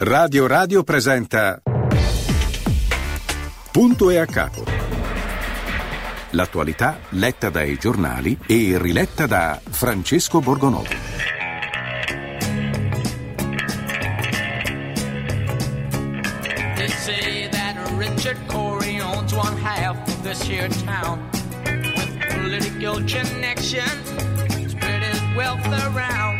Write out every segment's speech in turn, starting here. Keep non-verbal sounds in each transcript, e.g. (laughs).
Radio Radio presenta Punto e a capo. L'attualità letta dai giornali e riletta da Francesco Borgonovo. Richard Corey owns one half of this here town with political connection, spread his wealth around.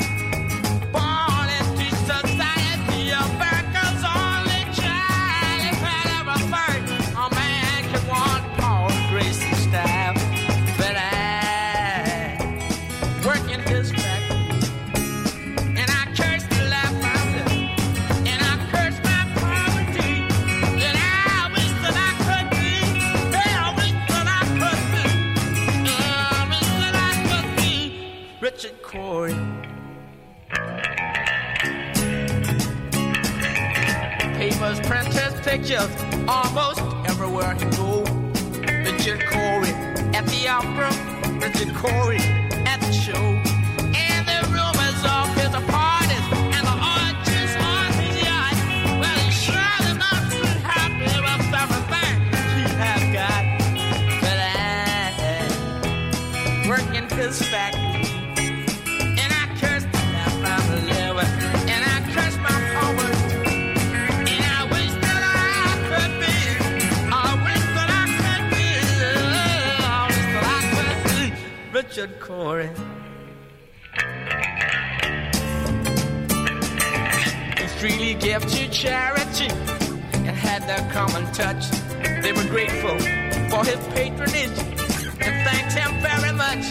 Pictures almost everywhere he go. Richard Corey at the opera. Richard Corey Richard Corey. He freely gave to charity and had their common touch. They were grateful for his patronage and thanked him very much.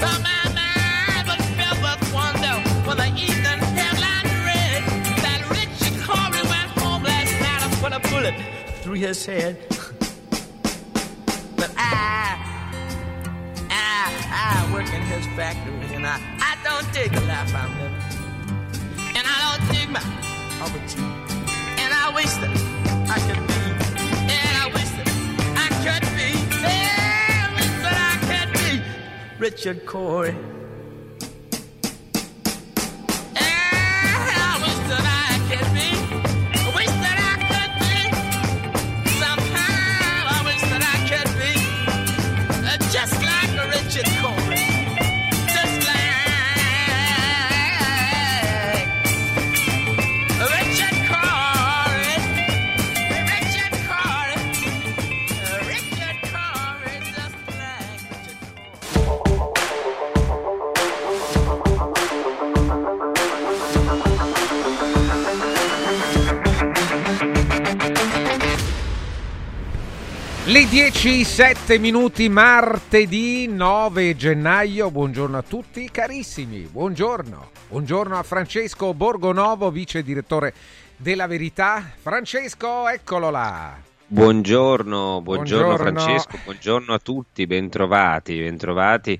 So my mind was filled with wonder when the evening headline read that Richard Corey went home last night and put a bullet through his head. And I, I don't dig the life I'm living. And I don't dig my poverty. And I wish that I could be. And I wish that I could be. Yeah, I could be Richard Corey. 11, 7 minuti, martedì 9 gennaio. Buongiorno a tutti, carissimi. Buongiorno. Buongiorno a Francesco Borgonovo, vice direttore della Verità. Francesco, eccolo là. Buongiorno, buongiorno, buongiorno Francesco, buongiorno a tutti, bentrovati, bentrovati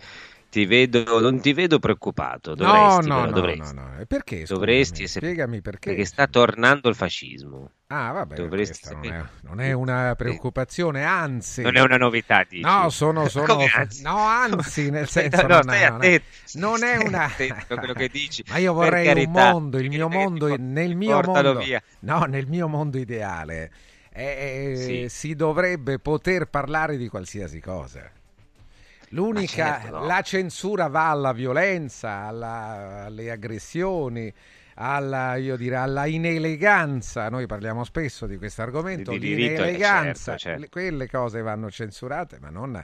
ti vedo, non ti vedo preoccupato, dovresti, no, no, però, no, dovresti. no, no. Perché? scusami? Dovresti, Spiegami perché. Perché sta tornando il fascismo. Ah, vabbè, dovresti non è, non è una preoccupazione, anzi. Non è una novità, dici? No, sono, (laughs) sono Come anzi? no, anzi, (laughs) nel senso No, no, non, stai è, non è- attento. non è una quello che dici. (laughs) Ma io vorrei un carità. mondo, il mio mondo, nel mio mondo, via. no, nel mio mondo ideale eh, eh, Sì. si dovrebbe poter parlare di qualsiasi cosa. L'unica, certo, la censura va alla violenza, alla- alle aggressioni, alla, io direi, alla ineleganza. Noi parliamo spesso di questo argomento, Di eh, l'ineleganza. certo, certo. Le- quelle cose vanno censurate, ma non,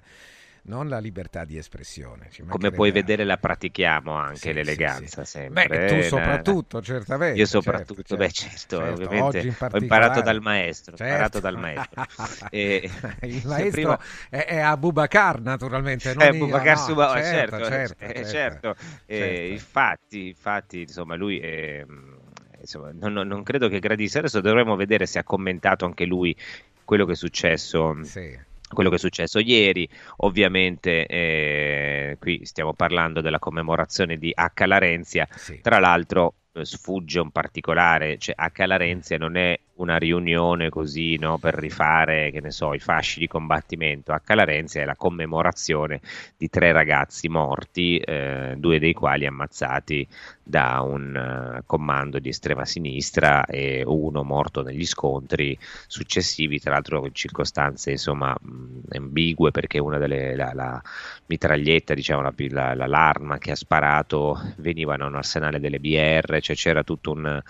non la libertà di espressione. Come puoi vedere la pratichiamo anche Sì, l'eleganza sì, sì. sempre. Beh, tu eh, soprattutto, certamente. Io certo, soprattutto, certo, beh certo, certo, ovviamente oggi in ho imparato dal maestro, Certo. imparato dal maestro. (laughs) E- Il (laughs) maestro prima- è, è Abubakar, naturalmente. Non Eh, io, Abubakar no, Suba- certo, certo, certo, eh, certo, certo. Eh, certo. infatti, infatti, insomma, lui ehm, insomma, non, non- non credo che gradisse. Adesso dovremmo vedere se ha commentato anche lui quello che è successo. Sì. Quello che è successo ieri. Ovviamente eh, qui stiamo parlando della commemorazione di H. Larenzia, Sì. tra l'altro sfugge un particolare, cioè a Calarenzia non è una riunione così no, per rifare, che ne so, i fasci di combattimento. A Calarenzia è la commemorazione di tre ragazzi morti, eh, due dei quali ammazzati da un uh, comando di estrema sinistra e uno morto negli scontri successivi, tra l'altro in circostanze insomma mh, ambigue perché una delle la, la mitraglietta, diciamo la, la, l'arma che ha sparato veniva da un arsenale delle BR, cioè c'era tutto un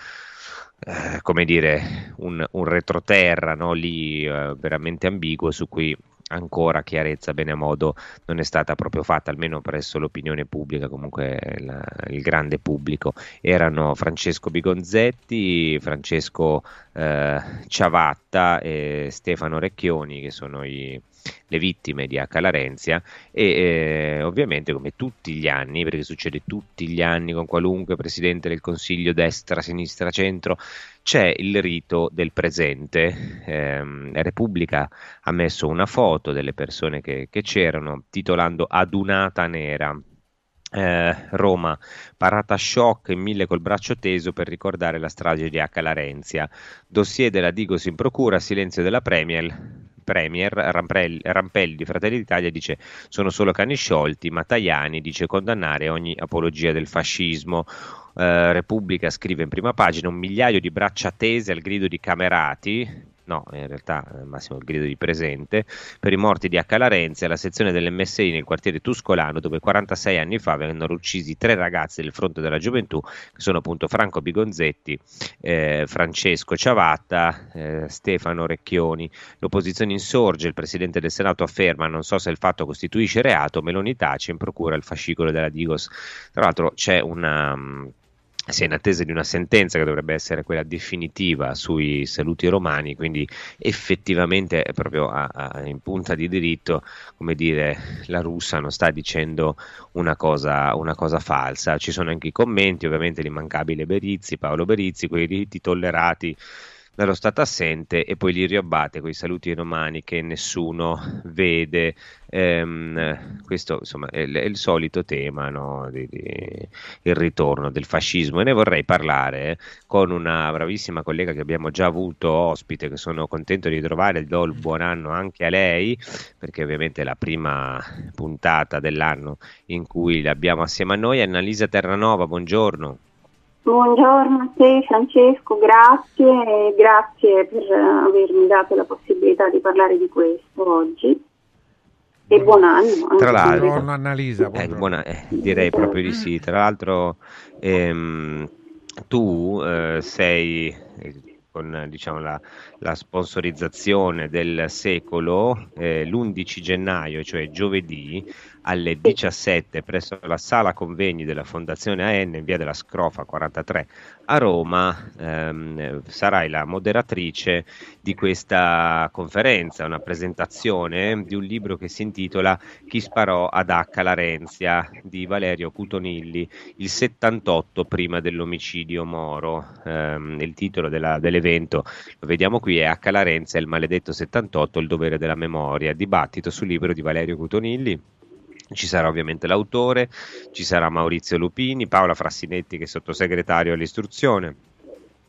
eh, come dire, un, un retroterra no? lì eh, veramente ambiguo su cui ancora chiarezza bene a modo non è stata proprio fatta, almeno presso l'opinione pubblica, comunque la, il grande pubblico. Erano Francesco Bigonzetti, Francesco eh, Ciavatta e Stefano Recchioni, che sono i, le vittime di H. Larenzia e eh, ovviamente come tutti gli anni, perché succede tutti gli anni con qualunque presidente del Consiglio, destra, sinistra, centro, c'è il rito del presente. Eh, Repubblica ha messo una foto delle persone che, che c'erano titolando Adunata Nera. Eh, Roma, parata shock in mille col braccio teso per ricordare la strage di H. Larenzia. Dossier della Digos in procura, silenzio della Premier, Premier Rampelli, di Fratelli d'Italia dice sono solo cani sciolti, ma Tajani dice condannare ogni apologia del fascismo. Uh, Repubblica scrive in prima pagina un migliaio di braccia tese al grido di Camerati, no, in realtà al massimo il grido di presente, per i morti di H. Larenzi alla sezione dell'MSI nel quartiere Tuscolano, dove 46 anni fa vennero uccisi tre ragazzi del fronte della gioventù, che sono appunto Franco Bigonzetti, eh, Francesco Ciavatta, eh, Stefano Recchioni. L'opposizione insorge, il presidente del Senato afferma, non so se il fatto costituisce reato, Meloni tace in procura il fascicolo della Digos. Tra l'altro c'è una si è in attesa di una sentenza che dovrebbe essere quella definitiva sui saluti romani, quindi effettivamente proprio a, a, in punta di diritto, come dire, la russa non sta dicendo una cosa, una cosa falsa. Ci sono anche i commenti, ovviamente l'immancabile Berizzi, Paolo Berizzi, quei diritti tollerati dallo Stato assente e poi li riabbatte con i saluti romani che nessuno vede. Ehm, questo insomma è, è, il solito tema, no? di, di, il ritorno del fascismo e ne vorrei parlare con una bravissima collega che abbiamo già avuto ospite, che sono contento di trovare, do il buon anno anche a lei, perché ovviamente è la prima puntata dell'anno in cui l'abbiamo assieme a noi, Annalisa Terranova, buongiorno. Buongiorno a te Francesco, grazie e grazie per avermi dato la possibilità di parlare di questo oggi. E buon anno. Tra l'altro, buongiorno Annalisa. Eh, buona, eh, direi proprio di sì. Tra l'altro, ehm, tu eh, sei con diciamo, la, la, sponsorizzazione del secolo eh, l'11 gennaio, cioè giovedì, alle 17 presso la sala convegni della Fondazione AN in via della Scrofa 43 a Roma ehm, sarai la moderatrice di questa conferenza, una presentazione di un libro che si intitola Chi sparò ad H. Larenzia di Valerio Cutonilli, il 78 prima dell'omicidio Moro. Ehm, il titolo della, dell'evento, lo vediamo qui, è H. Larenzia, il maledetto 78, il dovere della memoria, dibattito sul libro di Valerio Cutonilli ci sarà ovviamente l'autore, ci sarà Maurizio Lupini, Paola Frassinetti che è sottosegretario all'istruzione,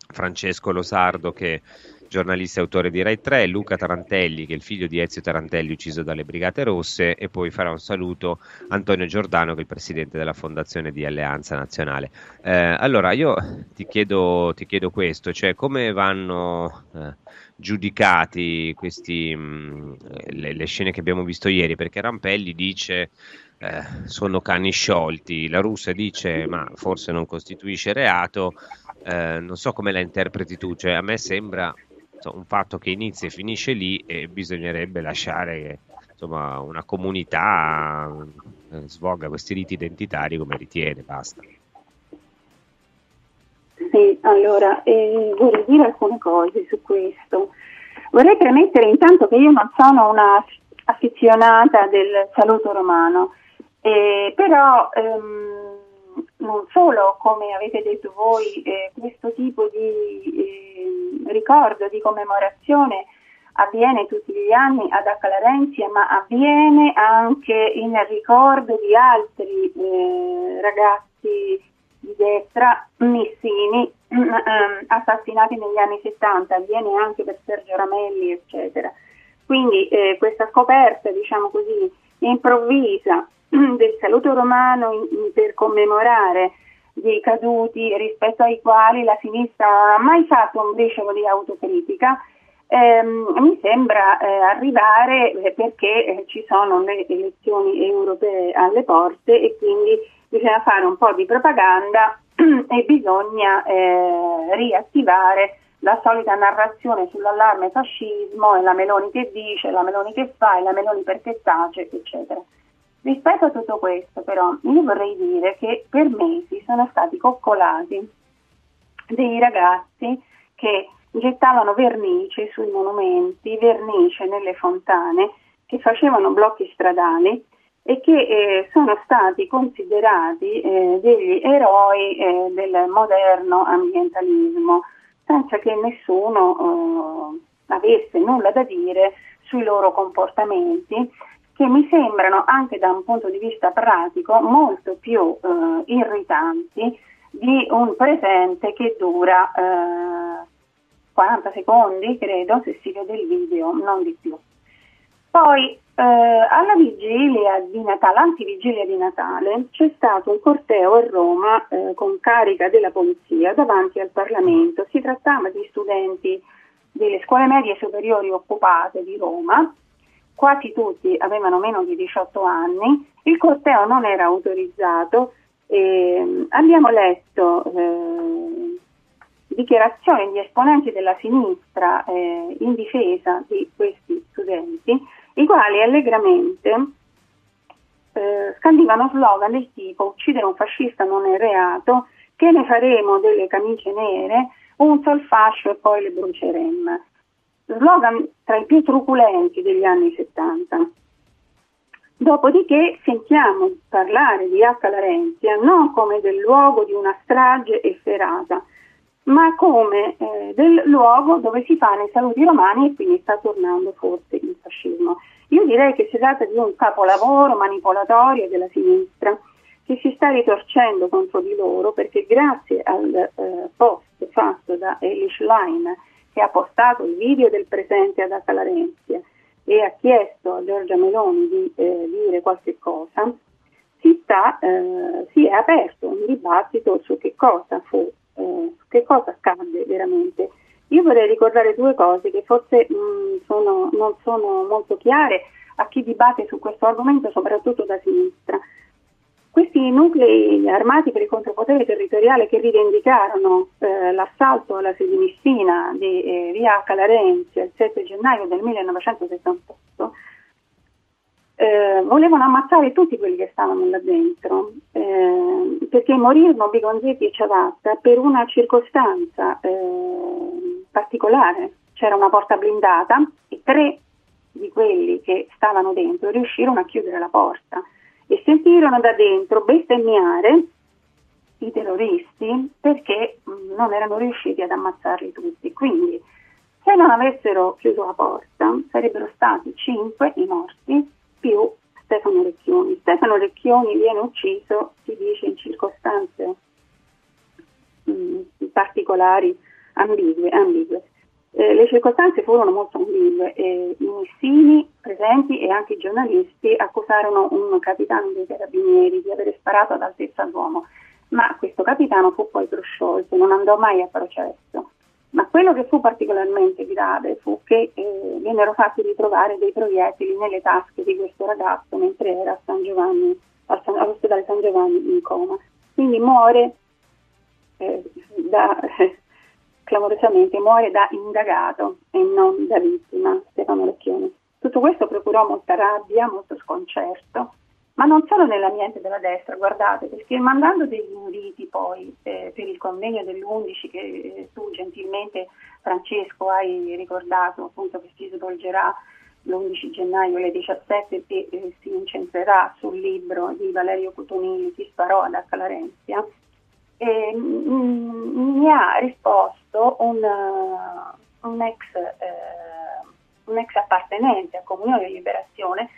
Francesco Losardo che è giornalista e autore di Rai 3, Luca Tarantelli che è il figlio di Ezio Tarantelli ucciso dalle Brigate Rosse e poi farà un saluto Antonio Giordano che è il presidente della fondazione di Alleanza Nazionale. Eh, allora io ti chiedo, ti chiedo, questo, cioè come vanno... Eh, giudicati questi, mm, le, le, scene che abbiamo visto ieri, perché Rampelli dice eh, sono cani sciolti, la Russia dice ma forse non costituisce reato, eh, non so come la interpreti tu, cioè a me sembra insomma, un fatto che inizia e finisce lì e bisognerebbe lasciare insomma, una comunità eh, svolga questi riti identitari come ritiene, basta. Sì, allora eh, vorrei dire alcune cose su questo. Vorrei premettere intanto che io non sono una affezionata del saluto romano, eh, però ehm, non solo, come avete detto voi, eh, questo tipo di eh, ricordo, di commemorazione avviene tutti gli anni ad Accalarenzi, ma avviene anche in ricordo di altri eh, ragazzi di destra, Missini, mm, ehm, assassinati negli anni 70, avviene anche per Sergio Ramelli, eccetera. Quindi eh, questa scoperta, diciamo così, improvvisa del saluto romano in, in, per commemorare dei caduti rispetto ai quali la sinistra non ha mai fatto un briciolo di autocritica, ehm, mi sembra eh, arrivare eh, perché eh, ci sono le elezioni europee alle porte e quindi bisogna fare un po' di propaganda (clears throat) e bisogna eh, riattivare la solita narrazione sull'allarme fascismo e la Meloni che dice, la Meloni che fa e la Meloni perché tace, eccetera. Rispetto a tutto questo, però, io vorrei dire che per mesi sono stati coccolati dei ragazzi che gettavano vernice sui monumenti, vernice nelle fontane, che facevano blocchi stradali e che eh, sono stati considerati eh, degli eroi eh, del moderno ambientalismo, senza che nessuno eh, avesse nulla da dire sui loro comportamenti che mi sembrano anche da un punto di vista pratico molto più eh, irritanti di un presente che dura eh, 40 secondi, credo, se si vede il video, non di più. Poi eh, alla vigilia di Natale, antivigilia di Natale, c'è stato un corteo a Roma eh, con carica della polizia davanti al Parlamento. Si trattava di studenti delle scuole medie superiori occupate di Roma. Quasi tutti avevano meno di 18 anni, il corteo non era autorizzato, e abbiamo letto eh, dichiarazioni di esponenti della sinistra eh, in difesa di questi studenti, i quali allegramente eh, scandivano slogan del tipo uccidere un fascista non è reato, che ne faremo delle camicie nere, un sol fascio e poi le bruceremmo slogan tra i più truculenti degli anni 70. Dopodiché sentiamo parlare di H. Larenzia non come del luogo di una strage efferata, ma come eh, del luogo dove si fanno i saluti romani e quindi sta tornando forse il fascismo. Io direi che si tratta di un capolavoro manipolatorio della sinistra che si sta ritorcendo contro di loro perché grazie al eh, post fatto da Elish Line che ha postato il video del presente ad Acalarenzia e ha chiesto a Giorgia Meloni di eh, dire qualche cosa, si, sta, eh, si, è aperto un dibattito su che cosa fu, eh, che cosa accadde veramente. Io vorrei ricordare due cose che forse mh, mm, sono, non sono molto chiare a chi dibatte su questo argomento, soprattutto da sinistra. Questi nuclei armati per il contropotere territoriale che rivendicarono eh, l'assalto alla sede Messina di eh, via Calarenzia il 7 gennaio del 1978 eh, volevano ammazzare tutti quelli che stavano là dentro eh, perché morirono Bigonzetti e Ciavatta per una circostanza eh, particolare. C'era una porta blindata e tre di quelli che stavano dentro riuscirono a chiudere la porta e sentirono da dentro bestemmiare i terroristi perché mm, non erano riusciti ad ammazzarli tutti. Quindi se non avessero chiuso la porta sarebbero stati cinque i morti più Stefano Recchioni. Stefano Recchioni viene ucciso, si dice, in circostanze mh, mm, particolari, ambigue. ambigue. Eh, le circostanze furono molto ambigue e i missini presenti e anche i giornalisti accusarono un capitano dei carabinieri di aver sparato ad altezza d'uomo, ma questo capitano fu poi prosciolto, non andò mai a processo. Ma quello che fu particolarmente grave fu che eh, vennero fatti ritrovare dei proiettili nelle tasche di questo ragazzo mentre era San Giovanni, all'ospedale San Giovanni in coma. Quindi muore eh, da, (laughs) clamorosamente muore da indagato e non da vittima Stefano Recchioni. Tutto questo procurò molta rabbia, molto sconcerto, ma non solo nell'ambiente della destra, guardate, perché mandando degli inviti poi eh, per il convegno dell'11 che eh, tu gentilmente Francesco hai ricordato appunto che si svolgerà l'11 gennaio alle 17 e eh, si incentrerà sul libro di Valerio Cutonilli, Chi sparò ad Accalarenzia, e, mm, mi ha risposto un, un, ex, eh, un, ex, appartenente a Comunione di Liberazione,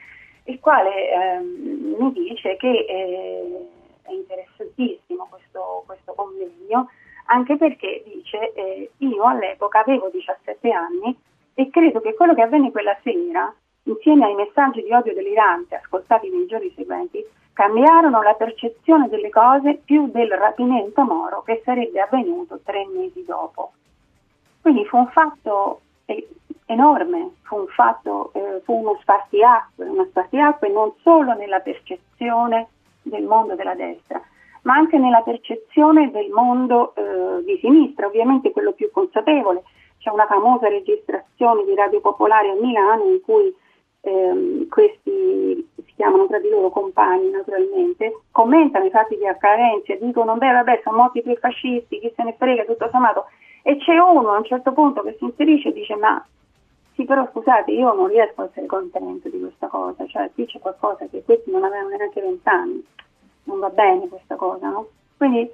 il quale eh, mi dice che eh, è interessantissimo questo, questo convegno, anche perché dice eh, io all'epoca avevo 17 anni e credo che quello che avvenne quella sera, insieme ai messaggi di odio delirante ascoltati nei giorni seguenti, cambiarono la percezione delle cose più del rapimento Moro che sarebbe avvenuto tre mesi dopo. Quindi fu un fatto eh, enorme, fu un fatto, eh, fu uno spartiacque, uno spartiacque non solo nella percezione del mondo della destra, ma anche nella percezione del mondo eh, di sinistra, ovviamente quello più consapevole. C'è una famosa registrazione di Radio Popolare a Milano in cui ehm, questi si chiamano tra di loro compagni naturalmente, commentano i fatti di Accarenzi e dicono beh vabbè sono morti più fascisti, chi se ne frega, tutto sommato. E c'è uno a un certo punto che si inserisce e dice ma sì però scusate io non riesco a essere contento di questa cosa, cioè qui c'è qualcosa che questi non avevano neanche vent'anni, non va bene questa cosa, no? Quindi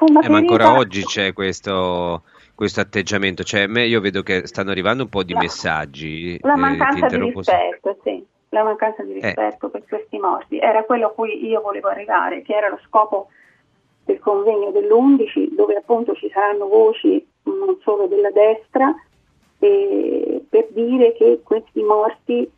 eh, ma ancora oggi c'è questo questo atteggiamento? Cioè, io vedo che stanno arrivando un po' di la, messaggi. La mancanza eh, di rispetto, sì, la mancanza di rispetto eh. per questi morti. Era quello a cui io volevo arrivare, che era lo scopo del convegno dell'11, dove appunto ci saranno voci non solo della destra, eh, per dire che questi morti,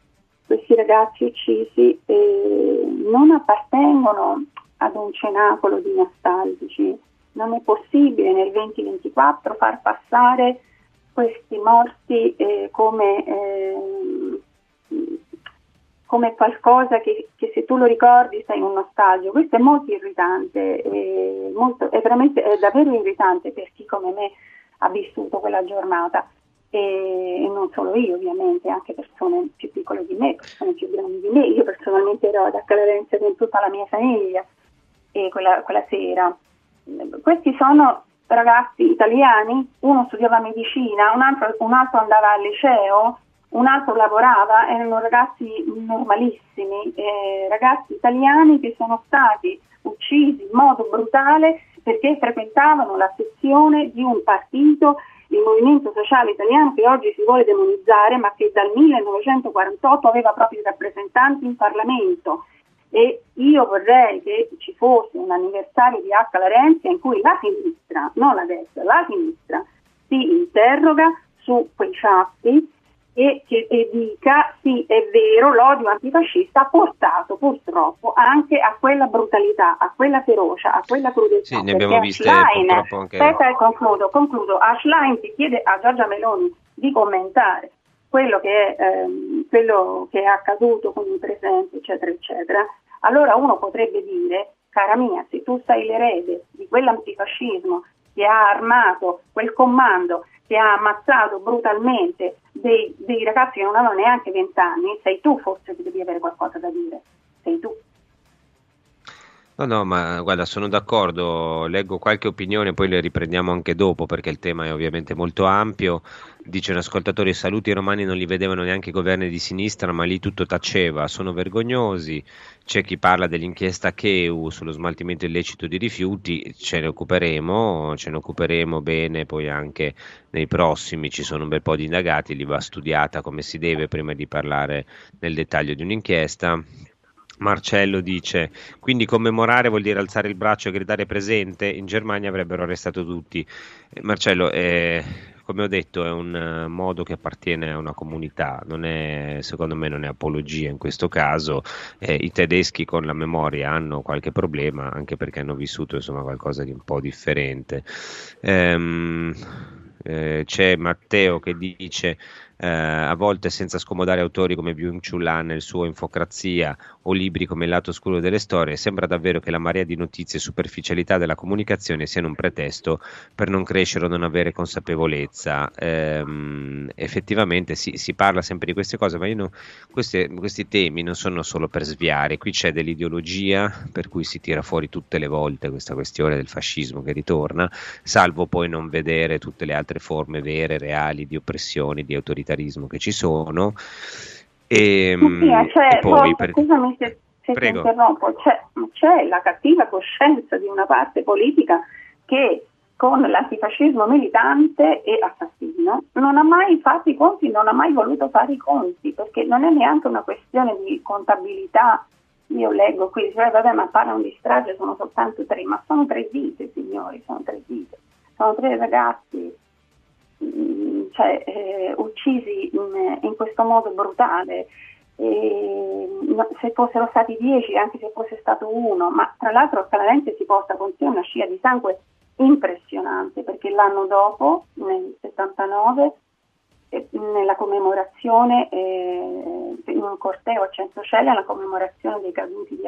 questi ragazzi uccisi, eh, non appartengono ad un cenacolo di nostalgici, non è possibile nel 2024 far passare questi morti eh, come, eh, come, qualcosa che, che, se tu lo ricordi sei un nostalgico. Questo è molto irritante, è, molto, è, è davvero irritante per chi come me ha vissuto quella giornata. E, non solo io ovviamente, anche persone più piccole di me, persone più grandi di me. Io personalmente ero ad Accalarenza con tutta la mia famiglia e quella, quella sera questi sono ragazzi italiani, uno studiava medicina, un altro, un altro, andava al liceo, un altro lavorava, erano ragazzi normalissimi, eh, ragazzi italiani che sono stati uccisi in modo brutale perché frequentavano la sezione di un partito, il Movimento Sociale Italiano, che oggi si vuole demonizzare, ma che dal 1948 aveva propri rappresentanti in Parlamento e io vorrei che ci fosse un anniversario di H. Larentia in cui la sinistra, non la destra, la sinistra si interroga su quei fatti e, che, e dica sì è vero l'odio antifascista ha portato purtroppo anche a quella brutalità, a quella ferocia, a quella crudezza. Sì, ne abbiamo viste Ashline, anche... Aspetta, concludo, concludo. Ashline ti chiede a Giorgia Meloni di commentare quello che, è, ehm, quello che è accaduto con i presenti, eccetera, eccetera, allora uno potrebbe dire, cara mia, se tu sei l'erede di quell'antifascismo che ha armato quel comando, che ha ammazzato brutalmente dei, dei ragazzi che non avevano neanche vent'anni, sei tu forse che devi avere qualcosa da dire, sei tu. No, no, ma guarda, sono d'accordo, leggo qualche opinione, poi le riprendiamo anche dopo perché il tema è ovviamente molto ampio. Dice un ascoltatore, i saluti romani non li vedevano neanche i governi di sinistra, ma lì tutto taceva, sono vergognosi. C'è chi parla dell'inchiesta Cheu sullo smaltimento illecito di rifiuti, ce ne occuperemo, ce ne occuperemo bene, poi anche nei prossimi ci sono un bel po' di indagati, li va studiata come si deve prima di parlare nel dettaglio di un'inchiesta. Marcello dice: Quindi commemorare vuol dire alzare il braccio e gridare presente? In Germania avrebbero arrestato tutti. Eh, Marcello, eh, come ho detto, è un uh, modo che appartiene a una comunità, è, secondo me non è apologia in questo caso. Eh, I tedeschi con la memoria hanno qualche problema, anche perché hanno vissuto insomma, qualcosa di un po' differente. Ehm, eh, c'è Matteo che dice eh, a volte senza scomodare autori come Byung-Chul Han nel suo Infocrazia o libri come Il lato oscuro delle storie, sembra davvero che la marea di notizie e superficialità della comunicazione siano un pretesto per non crescere o non avere consapevolezza. Ehm, effettivamente si, si, parla sempre di queste cose, ma no, queste, questi temi non sono solo per sviare, qui c'è dell'ideologia per cui si tira fuori tutte le volte questa questione del fascismo che ritorna, salvo poi non vedere tutte le altre forme vere, reali di oppressione, di autorità autoritarismo che ci sono. E, sì, cioè, e poi, per... scusami se, se ti interrompo, c'è, c'è la cattiva coscienza di una parte politica che con l'antifascismo militante e assassino, non ha mai fatto i conti, non ha mai voluto fare i conti, perché non è neanche una questione di contabilità io leggo qui, dice, vabbè, ma parlano di strage, sono soltanto tre, ma sono tre vite, signori, sono tre vite. Sono tre ragazzi cioè, eh, uccisi in, in, questo modo brutale. E, no, se fossero stati dieci, anche se fosse stato uno, ma tra l'altro Calavente si porta con sé una scia di sangue impressionante perché l'anno dopo, nel 79, nella commemorazione, eh, in un corteo a Centocelle, alla commemorazione dei caduti di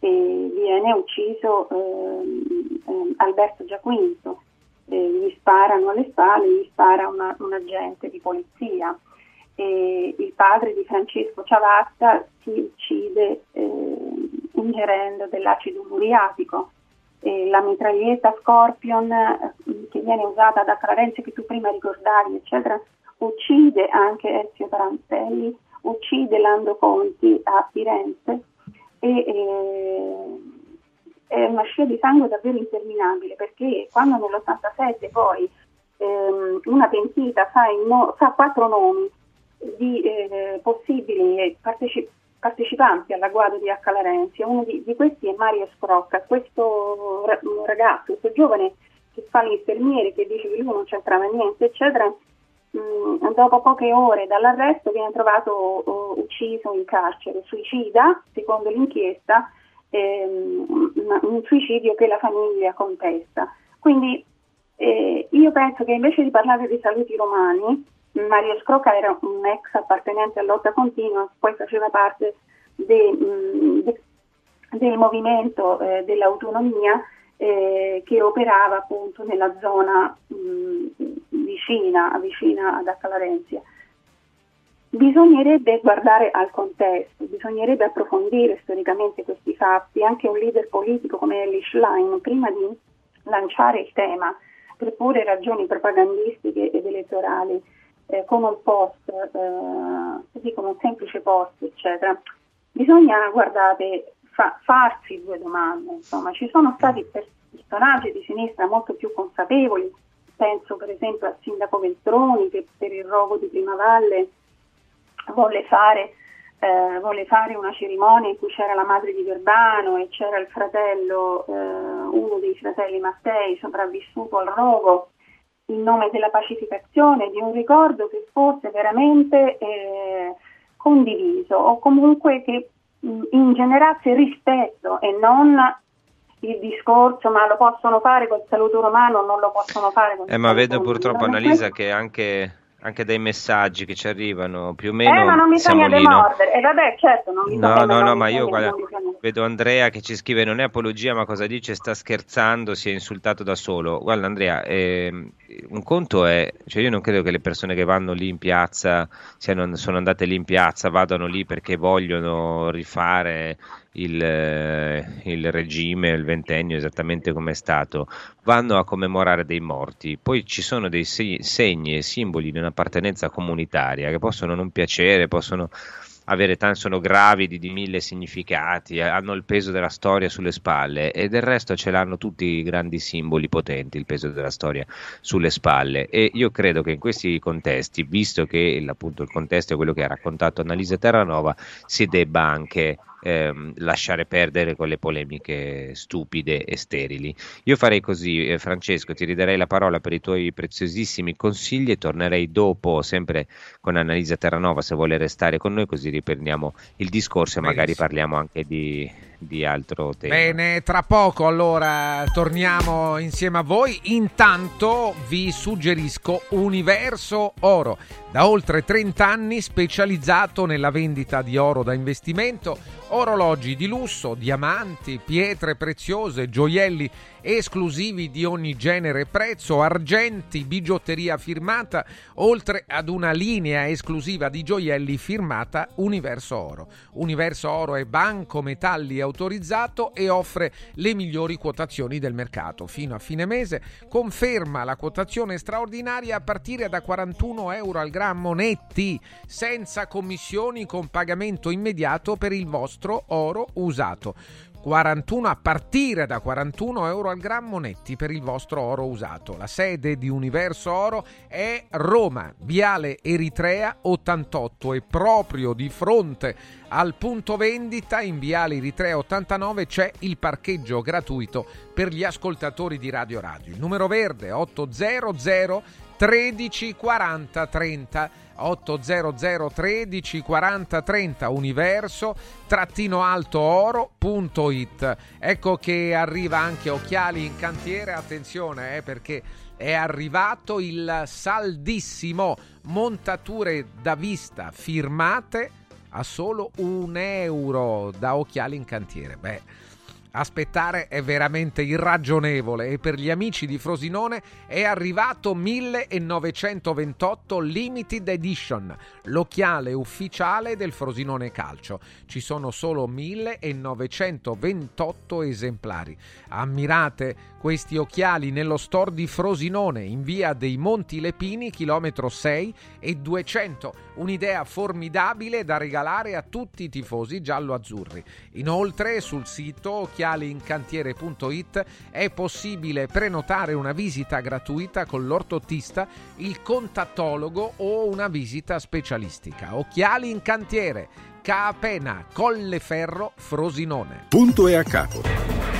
eh, viene ucciso eh, Alberto Giaquinto, gli sparano alle spalle, gli spara una, un agente di polizia. il padre di Francesco Ciavatta si uccide eh, ingerendo dell'acido muriatico eh, la mitraglietta Scorpion eh, che viene usata da Clarenzi che tu prima ricordavi, eccetera, uccide anche Ezio Tarantelli, uccide Lando Conti a Firenze e eh, è una scia di sangue davvero interminabile perché quando nell'87 poi ehm, una pentita fa, no, fa, quattro nomi di eh, possibili partecipanti partecipanti alla guardia di H. Larenzi. Uno di, di, questi è Mario Scrocca, questo ragazzo, questo giovane che fa l'infermiere, che dice che lui non c'entrava niente, eccetera. Mh, mm, dopo poche ore dall'arresto viene trovato uh, ucciso in carcere, suicida, secondo l'inchiesta, ehm, un suicidio che la famiglia contesta. Quindi eh, io penso che invece di parlare di saluti romani, Mario Scrocca era un ex appartenente a lotta continua, poi faceva parte de, mm, de, del movimento eh, dell'autonomia eh, che operava appunto nella zona mh, mm, vicina, vicina ad Accalarenzia. Bisognerebbe guardare al contesto, bisognerebbe approfondire storicamente questi fatti. Anche un leader politico come Ellie Schlein, prima di lanciare il tema, per pure ragioni propagandistiche ed elettorali, eh, con un post, eh, come un semplice post, eccetera, bisogna, guardate, fa, farsi due domande. Insomma, ci sono stati personaggi di sinistra molto più consapevoli, penso per esempio al sindaco Veltroni che per il rogo di Primavalle volle fare, eh, volle fare una cerimonia in cui c'era la madre di Verbano e c'era il fratello, eh, uno dei fratelli Mattei sopravvissuto al rogo in nome della pacificazione, di un ricordo che fosse veramente eh, condiviso o comunque che mh, ingenerasse rispetto e non il discorso ma lo possono fare col saluto romano o non lo possono fare con eh, ma vedo purtroppo Annalisa che anche anche dai messaggi che ci arrivano più o meno eh, ma non bisogna demordere. E eh, vabbè, certo, non No, no, no, ma io guarda, vedo Andrea che ci scrive non è apologia, ma cosa dice? Sta scherzando, si è insultato da solo. Guarda Andrea, eh, un conto è, cioè io non credo che le persone che vanno lì in piazza, siano, sono andate lì in piazza, vadano lì perché vogliono rifare il, eh, il, regime, il ventennio esattamente come è stato, vanno a commemorare dei morti, poi ci sono dei segni e simboli di un'appartenenza comunitaria che possono non piacere, possono avere tanti, sono gravidi di mille significati, eh, hanno il peso della storia sulle spalle e del resto ce l'hanno tutti i grandi simboli potenti, il peso della storia sulle spalle. E io credo che in questi contesti, visto che appunto il contesto è quello che ha raccontato Annalisa Terranova, si debba anche ehm, lasciare perdere con le polemiche stupide e sterili. Io farei così, eh, Francesco, ti ridarei la parola per i tuoi preziosissimi consigli e tornerei dopo, sempre con Annalisa Terranova, se vuole restare con noi, così riprendiamo il discorso e magari parliamo anche di, di altro tema. Bene, tra poco allora torniamo insieme a voi. Intanto vi suggerisco Universo Oro, da oltre 30 anni specializzato nella vendita di oro da investimento orologi di lusso, diamanti, pietre preziose, gioielli esclusivi di ogni genere e prezzo, argenti, bigiotteria firmata, oltre ad una linea esclusiva di gioielli firmata Universo Oro. Universo Oro è banco metalli autorizzato e offre le migliori quotazioni del mercato. Fino a fine mese conferma la quotazione straordinaria a partire da 41 euro al grammo netti, senza commissioni con pagamento immediato per il vostro oro usato. 41 a partire da 41 euro al grammo netti per il vostro oro usato. La sede di Universo Oro è Roma, Viale Eritrea 88 e proprio di fronte al punto vendita in Viale Eritrea 89 c'è il parcheggio gratuito per gli ascoltatori di Radio Radio. Il numero verde 800 13 40 30 800 13 40 30 universo trattino alto oro.it ecco che arriva anche occhiali in cantiere attenzione eh, perché è arrivato il saldissimo montature da vista firmate a solo un euro da occhiali in cantiere. Beh Aspettare è veramente irragionevole e per gli amici di Frosinone è arrivato 1928 Limited Edition, l'occhiale ufficiale del Frosinone Calcio. Ci sono solo 1928 esemplari. Ammirate questi occhiali nello store di Frosinone in via dei Monti Lepini, chilometro 6 e 200. Un'idea formidabile da regalare a tutti i tifosi giallo-azzurri. Inoltre sul sito occhialiincantiere.it è possibile prenotare una visita gratuita con l'ortottista, il contattologo o una visita specialistica. Occhiali in cantiere, Capena, Colleferro, Frosinone. Punto e a capo.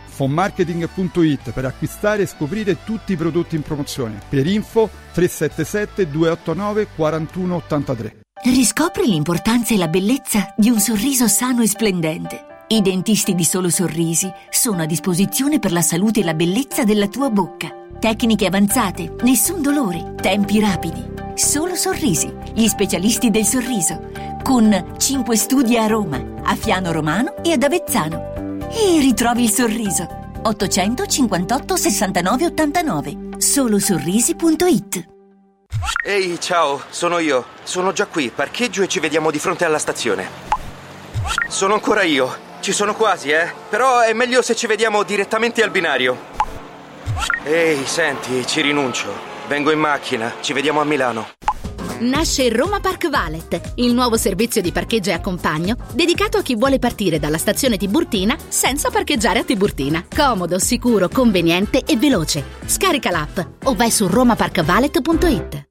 fonmarketing.it per acquistare e scoprire tutti i prodotti in promozione. Per info 377 289 4183. Riscopri l'importanza e la bellezza di un sorriso sano e splendente. I dentisti di Solo Sorrisi sono a disposizione per la salute e la bellezza della tua bocca. Tecniche avanzate, nessun dolore, tempi rapidi. Solo Sorrisi, gli specialisti del sorriso, con 5 studi a Roma, a Fiano Romano e ad Avezzano. E ritrovi il sorriso. 858 69 89. Solosorrisi.it Ehi, ciao, sono io. Sono già qui, parcheggio e ci vediamo di fronte alla stazione. Sono ancora io. Ci sono quasi, eh. Però è meglio se ci vediamo direttamente al binario. Ehi, senti, ci rinuncio. Vengo in macchina, ci vediamo a Milano. Nasce Roma Park Valet, il nuovo servizio di parcheggio e accompagno dedicato a chi vuole partire dalla stazione Tiburtina senza parcheggiare a Tiburtina. Comodo, sicuro, conveniente e veloce. Scarica l'app o vai su romaparkvalet.it.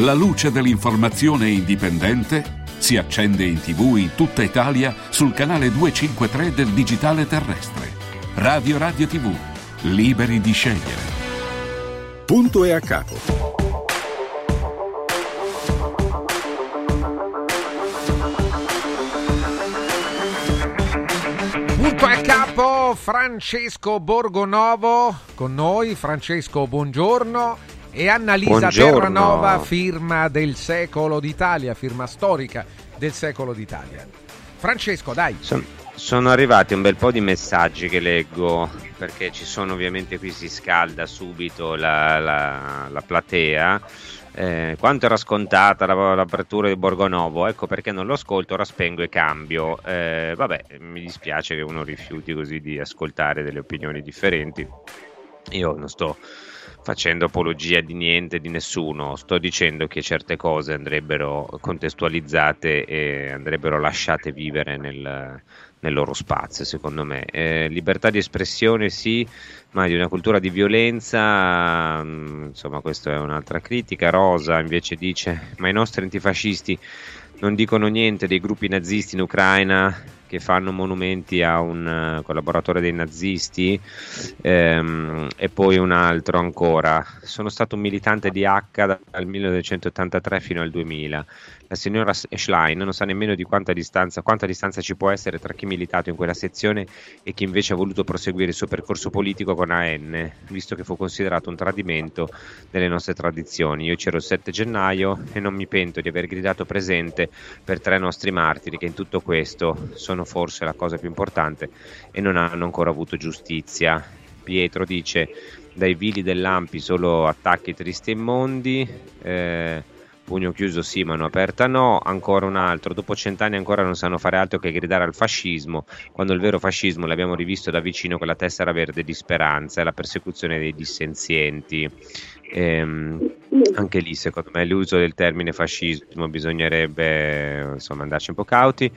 La luce dell'informazione indipendente si accende in tv in tutta Italia sul canale 253 del digitale terrestre. Radio Radio TV. Liberi di scegliere. Punto e a capo. Punto a capo Francesco Borgonovo con noi. Francesco, buongiorno. E Annalisa Buongiorno. Terranova, firma del secolo d'Italia, firma storica del secolo d'Italia. Francesco, dai. Son- sono arrivati un bel po' di messaggi che leggo perché ci sono ovviamente qui si scalda subito la, la- la platea. Eh, quanto era scontata la- l'apertura di Borgonovo? Ecco perché non lo ascolto, ora spengo e cambio. Eh, vabbè, mi dispiace che uno rifiuti così di ascoltare delle opinioni differenti. Io non sto facendo apologia di niente, di nessuno, sto dicendo che certe cose andrebbero contestualizzate e andrebbero lasciate vivere nel, nel loro spazio, secondo me. Eh, libertà di espressione sì, ma di una cultura di violenza, mm, insomma, questa è un'altra critica. Rosa invece dice: Ma i nostri antifascisti non dicono niente dei gruppi nazisti in Ucraina che fanno monumenti a un eh, collaboratore dei nazisti ehm, e poi un altro ancora. Sono stato un militante di H dal 1983 fino al 2000. La signora Schlein non sa nemmeno di quanta distanza, quanta distanza ci può essere tra chi ha militato in quella sezione e chi invece ha voluto proseguire il suo percorso politico con AN, visto che fu considerato un tradimento delle nostre tradizioni. Io c'ero il 7 gennaio e non mi pento di aver gridato presente per tre nostri martiri che in tutto questo sono forse la cosa più importante e non hanno ancora avuto giustizia. Pietro dice dai vili dell'Ampi solo attacchi tristi e immondi. Eh, Pugno chiuso sì, mano aperta no. Ancora un altro. Dopo cent'anni ancora non sanno fare altro che gridare al fascismo, quando il vero fascismo l'abbiamo rivisto da vicino con la tessera verde di speranza e la persecuzione dei dissenzienti. Ehm, anche lì, secondo me, l'uso del termine fascismo bisognerebbe insomma andarci un po' cauti.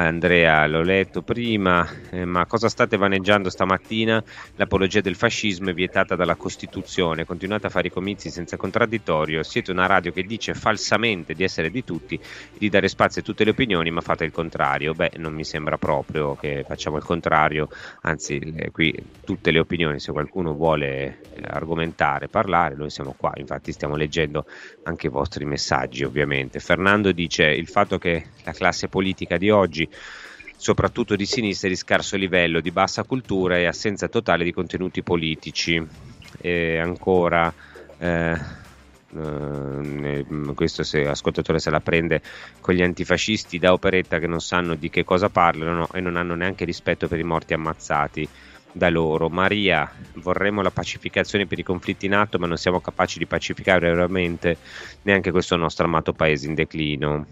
Andrea, l'ho letto prima, eh, ma cosa state vaneggiando stamattina? L'apologia del fascismo è vietata dalla Costituzione, continuate a fare i comizi senza contraddittorio, siete una radio che dice falsamente di essere di tutti di dare spazio a tutte le opinioni, ma fate il contrario. Beh, non mi sembra proprio che facciamo il contrario, anzi, le- qui tutte le opinioni, se qualcuno vuole eh, argomentare, parlare, noi siamo qua, infatti stiamo leggendo anche i vostri messaggi, ovviamente. Fernando dice il fatto che la classe politica di oggi soprattutto di sinistra, di scarso livello, di bassa cultura e assenza totale di contenuti politici. E ancora, eh, eh, questo se l'ascoltatore se la prende con gli antifascisti da operetta che non sanno di che cosa parlano e non hanno neanche rispetto per i morti ammazzati da loro. Maria, vorremmo la pacificazione per i conflitti in atto, ma non siamo capaci di pacificare veramente neanche questo nostro amato paese in declino.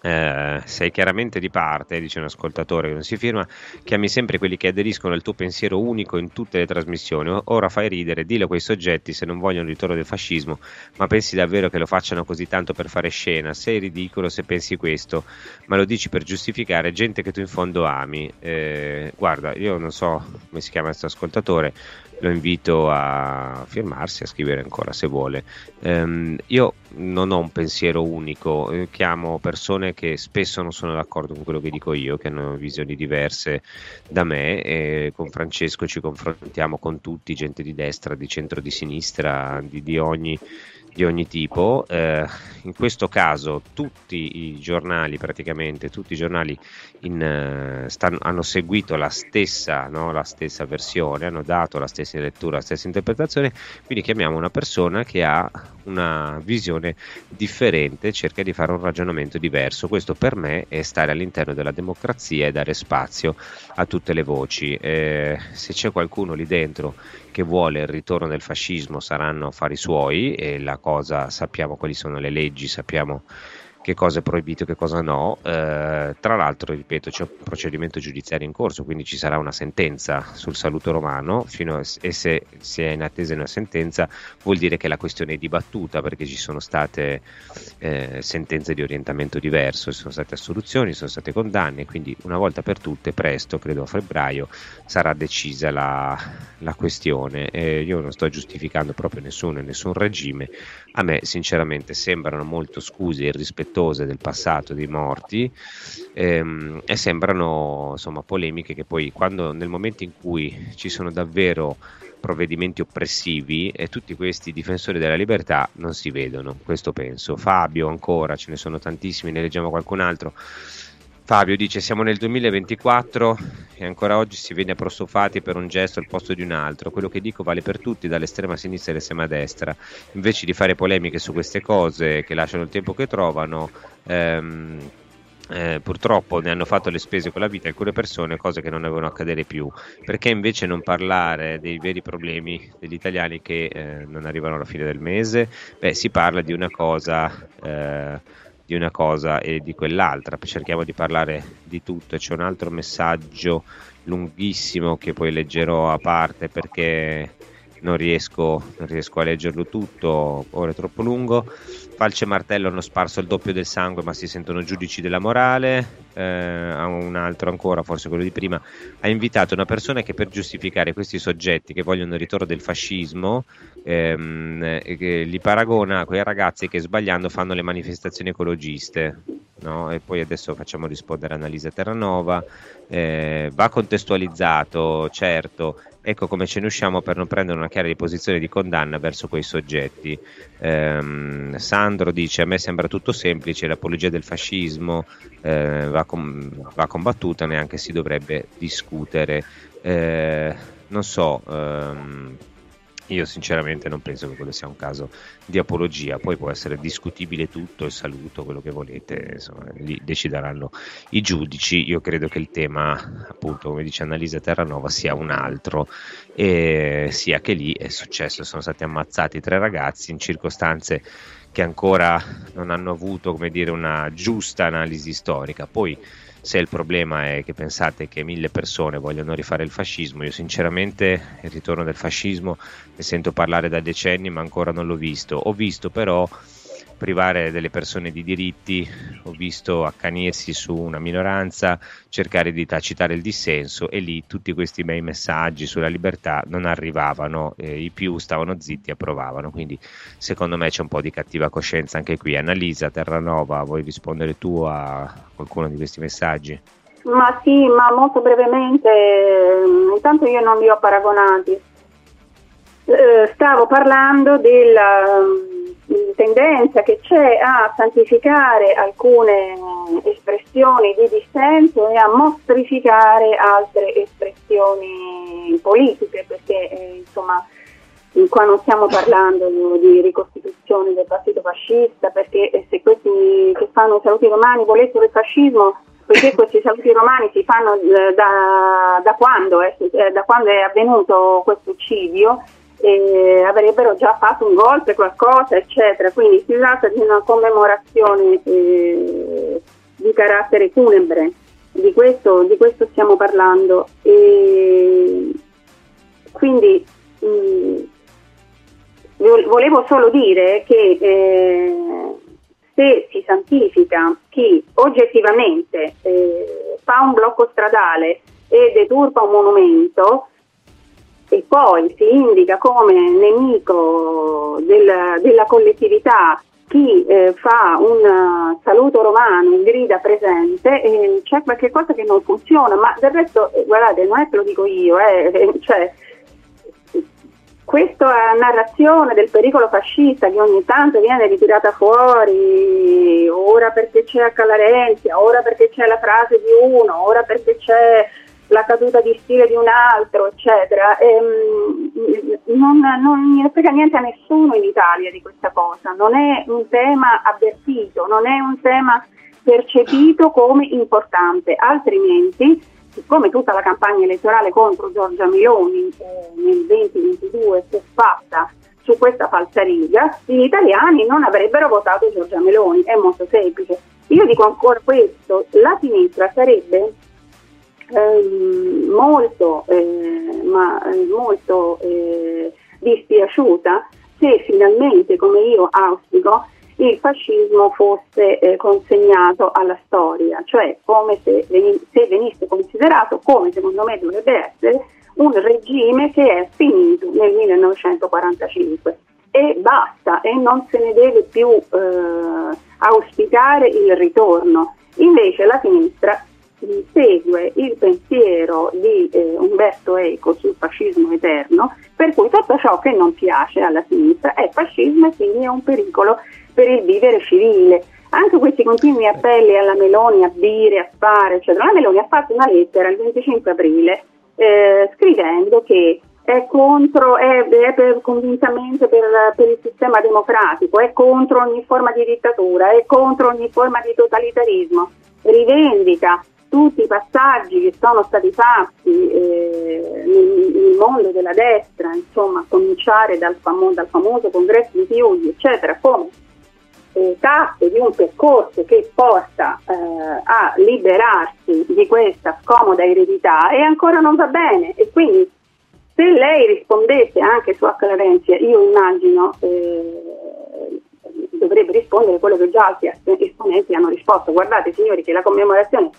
Eh, sei chiaramente di parte, dice un ascoltatore che non si firma, chiami sempre quelli che aderiscono al tuo pensiero unico in tutte le trasmissioni. Ora fai ridere, dillo a quei soggetti se non vogliono il ritorno del fascismo, ma pensi davvero che lo facciano così tanto per fare scena? Sei ridicolo se pensi questo, ma lo dici per giustificare gente che tu in fondo ami. Eh, guarda, io non so come si chiama questo ascoltatore, lo invito a firmarsi, a scrivere ancora se vuole. Um, io non ho un pensiero unico, eh, chiamo persone che spesso non sono d'accordo con quello che dico io, che hanno visioni diverse da me e con Francesco ci confrontiamo con tutti, gente di destra, di centro, di sinistra, di, di ogni di ogni tipo. Eh, in questo caso tutti i giornali, praticamente tutti i giornali in, uh, stanno, hanno seguito la stessa, no, la stessa, versione, hanno dato la stessa lettura, la stessa interpretazione, quindi chiamiamo una persona che ha una visione differente, cerca di fare un ragionamento diverso. Questo per me è stare all'interno della democrazia e dare spazio a tutte le voci. Eh, se c'è qualcuno lì dentro che vuole il ritorno del fascismo saranno affari suoi e la cosa sappiamo quali sono le leggi, sappiamo che cosa è proibito e che cosa no. Eh, tra l'altro, ripeto, c'è un procedimento giudiziario in corso, quindi ci sarà una sentenza sul saluto romano a, e se si è in attesa di una sentenza vuol dire che la questione è dibattuta perché ci sono state eh, sentenze di orientamento diverso, ci sono state assoluzioni, sono state condanne, quindi una volta per tutte, presto, credo a febbraio, sarà decisa la, la questione. Eh, io non sto giustificando proprio nessuno e nessun regime, a me sinceramente sembrano molto scuse e irrispettose del passato dei morti ehm, e sembrano insomma polemiche che poi quando nel momento in cui ci sono davvero provvedimenti oppressivi e tutti questi difensori della libertà non si vedono, questo penso. Fabio ancora, ce ne sono tantissimi, ne leggiamo qualcun altro. Fabio dice siamo nel 2024 e ancora oggi si viene apostrofati per un gesto al posto di un altro. Quello che dico vale per tutti, dall'estrema sinistra all'estrema destra. Invece di fare polemiche su queste cose che lasciano il tempo che trovano, ehm, eh, purtroppo ne hanno fatto le spese con la vita alcune persone, cose che non devono accadere più. Perché invece non parlare dei veri problemi degli italiani che eh, non arrivano alla fine del mese? Beh, si parla di una cosa eh, di una cosa e di quell'altra, cerchiamo di parlare di tutto. C'è un altro messaggio lunghissimo che poi leggerò a parte perché non riesco, non riesco a leggerlo tutto, ora è troppo lungo. Falce e Martello hanno sparso il doppio del sangue, ma si sentono giudici della morale. Eh, un altro ancora, forse quello di prima, ha invitato una persona che per giustificare questi soggetti che vogliono il ritorno del fascismo, ehm, li paragona a quei ragazzi che sbagliando fanno le manifestazioni ecologiste. No? E poi adesso facciamo rispondere a Annalisa Terranova. Eh, va contestualizzato, certo, ecco come ce ne usciamo per non prendere una chiara posizione di condanna verso quei soggetti. Eh, Sandro dice: A me sembra tutto semplice, l'apologia del fascismo eh, va, com- va, combattuta, neanche si dovrebbe discutere. Eh, non so. Ehm, io sinceramente non penso che quello sia un caso di apologia, poi può essere discutibile tutto, il saluto, quello che volete, insomma, lì decideranno i giudici. Io credo che il tema, appunto, come dice Annalisa Terranova, sia un altro, e sia che lì è successo, sono stati ammazzati tre ragazzi in circostanze che ancora non hanno avuto, come dire, una giusta analisi storica. Poi se il problema è che pensate che mille persone vogliono rifare il fascismo, io sinceramente il ritorno del fascismo ne sento parlare da decenni ma ancora non l'ho visto. Ho visto però privare delle persone di diritti, ho visto accanirsi su una minoranza, cercare di tacitare il dissenso e lì tutti questi bei messaggi sulla libertà non arrivavano, eh, i più stavano zitti e approvavano, quindi secondo me c'è un po' di cattiva coscienza anche qui. Annalisa Terranova, vuoi rispondere tu a qualcuno di questi messaggi? Ma sì, ma molto brevemente, mm, intanto io non li ho paragonati. Eh, stavo parlando della tendenza che c'è a santificare alcune espressioni di dissenso e a mostrificare altre espressioni politiche, perché eh, insomma qua non stiamo parlando di ricostituzione del partito fascista, perché eh, se questi che fanno i saluti romani volessero il fascismo, perché questi saluti romani si fanno eh, da, da, quando, eh, da quando è avvenuto questo uccidio, eh, avrebbero già fatto un golpe, qualcosa, eccetera. Quindi si tratta di una commemorazione eh, di carattere funebre, di questo, di questo stiamo parlando. E quindi mh, volevo solo dire che eh, se si santifica chi oggettivamente eh, fa un blocco stradale e deturpa un monumento e poi si indica come nemico del, della collettività chi eh, fa un uh, saluto romano in grida presente eh, c'è qualche cosa che non funziona, ma del resto, eh, guardate, non è che lo dico io, eh, cioè, questa narrazione del pericolo fascista che ogni tanto viene ritirata fuori, ora perché c'è Accalarentia, ora perché c'è la frase di uno, ora perché c'è la caduta di stile di un altro, eccetera, ehm, non, non ne frega niente a nessuno in Italia di questa cosa, non è un tema avvertito, non è un tema percepito come importante, altrimenti siccome tutta la campagna elettorale contro Giorgia Meloni eh, nel 2022 si è fatta su questa falsariga, gli italiani non avrebbero votato Giorgia Meloni, è molto semplice. Io dico ancora questo, la sinistra sarebbe eh, molto, eh, ma, eh, molto eh, dispiaciuta se finalmente, come io auspico, il fascismo fosse eh, consegnato alla storia, cioè come se, se, venisse considerato, come secondo me dovrebbe essere, un regime che è finito nel 1945 e basta e non se ne deve più eh, auspicare il ritorno. Invece la sinistra segue il pensiero di eh, Umberto Eco sul fascismo eterno, per cui tutto ciò che non piace alla sinistra è fascismo e quindi è un pericolo per il vivere civile. Anche questi continui appelli alla Meloni a dire, a fare, eccetera. La Meloni ha fatto una lettera il 25 aprile eh, scrivendo che è contro, è, è per, convintamente per, per, il sistema democratico, è contro ogni forma di dittatura, è contro ogni forma di totalitarismo, rivendica tutti i passaggi che sono stati fatti eh, nel, nel, mondo della destra, insomma, a cominciare dal, famo- dal famoso congresso di Piugli, eccetera, come eh, tappe di un percorso che porta eh, a liberarsi di questa scomoda eredità e ancora non va bene. E quindi se lei rispondesse anche su Acclarenzia io immagino eh, dovrebbe rispondere quello che già altri esponenti hanno risposto. Guardate signori che la commemorazione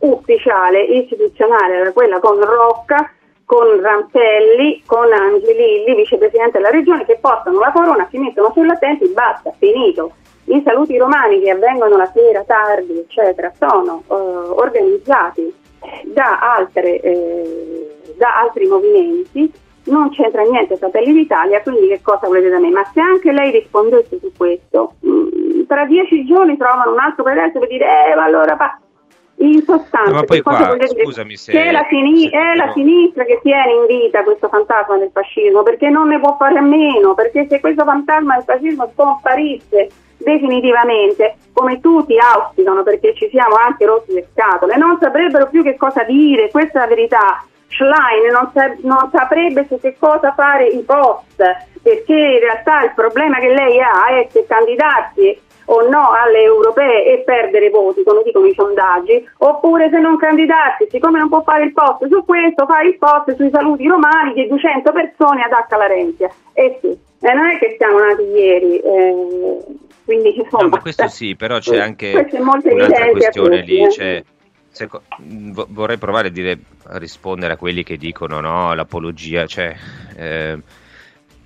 ufficiale istituzionale era quella con Rocca con Rampelli, con Angelilli, vicepresidente della regione, che portano la corona, si mettono sull'attenti, basta, finito. I saluti romani che avvengono la sera, tardi, eccetera, sono eh, organizzati da, altre, eh, da, altri movimenti, non c'entra niente Fratelli d'Italia, quindi che cosa volete da me? Ma se anche lei rispondesse su questo, mh, mm, tra dieci giorni trovano un altro pretesto per dire, eh, ma allora pa- in sostanza, ma poi qua, scusami se, è, la, sini- se è la sinistra che tiene in vita questo fantasma del fascismo, perché non ne può fare a meno, perché se questo fantasma del fascismo scomparisse definitivamente, come tutti auspicano perché ci siamo anche rotti le scatole, non saprebbero più che cosa dire, questa è la verità. Schlein non, sa- non saprebbe su che cosa fare i post, perché in realtà il problema che lei ha è che candidarsi o no alle europee e perdere voti, come dicono i sondaggi, oppure se non candidarsi, siccome non può fare il post su questo, fare il post sui saluti romani di 200 persone ad H. Larenzia. Eh sì, eh, non è che siamo nati ieri. Eh, quindi sono. No, ma questo sì, però c'è (laughs) anche un'altra questione lì. Cioè, se, vorrei provare a, dire, a, rispondere a quelli che dicono no, l'apologia, cioè, eh,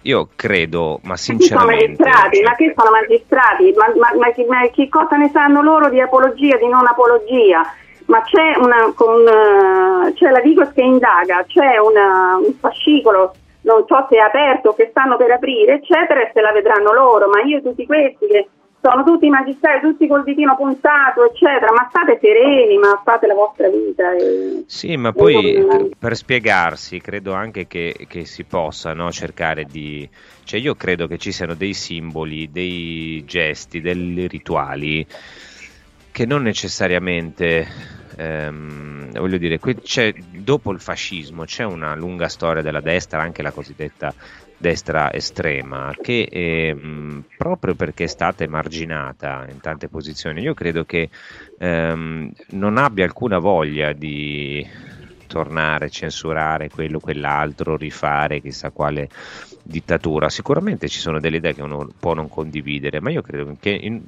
io credo, ma sinceramente... Ma magistrati, cioè, ma che sono magistrati? Ma, ma, ma, chi, ma, che cosa ne sanno loro di apologia, di non apologia? Ma c'è, una, con, c'è la Vigos che indaga, c'è una, un fascicolo non so se è aperto, che stanno per aprire, eccetera, e se la vedranno loro, ma io tutti questi che sono tutti magistrati, tutti col ditino puntato, eccetera, ma state sereni, ma fate la vostra vita. E, sì, ma poi non... per spiegarsi, credo anche che, che si possa no, cercare di... Cioè io credo che ci siano dei simboli, dei gesti, dei rituali che non necessariamente ehm, voglio dire, c'è, dopo il fascismo c'è una lunga storia della destra, anche la cosiddetta destra estrema, che ehm, proprio perché è stata emarginata in tante posizioni, io credo che ehm, non abbia alcuna voglia di tornare, censurare quello, quell'altro, rifare chissà quale dittatura. Sicuramente ci sono delle idee che uno può non condividere, ma io credo che, in,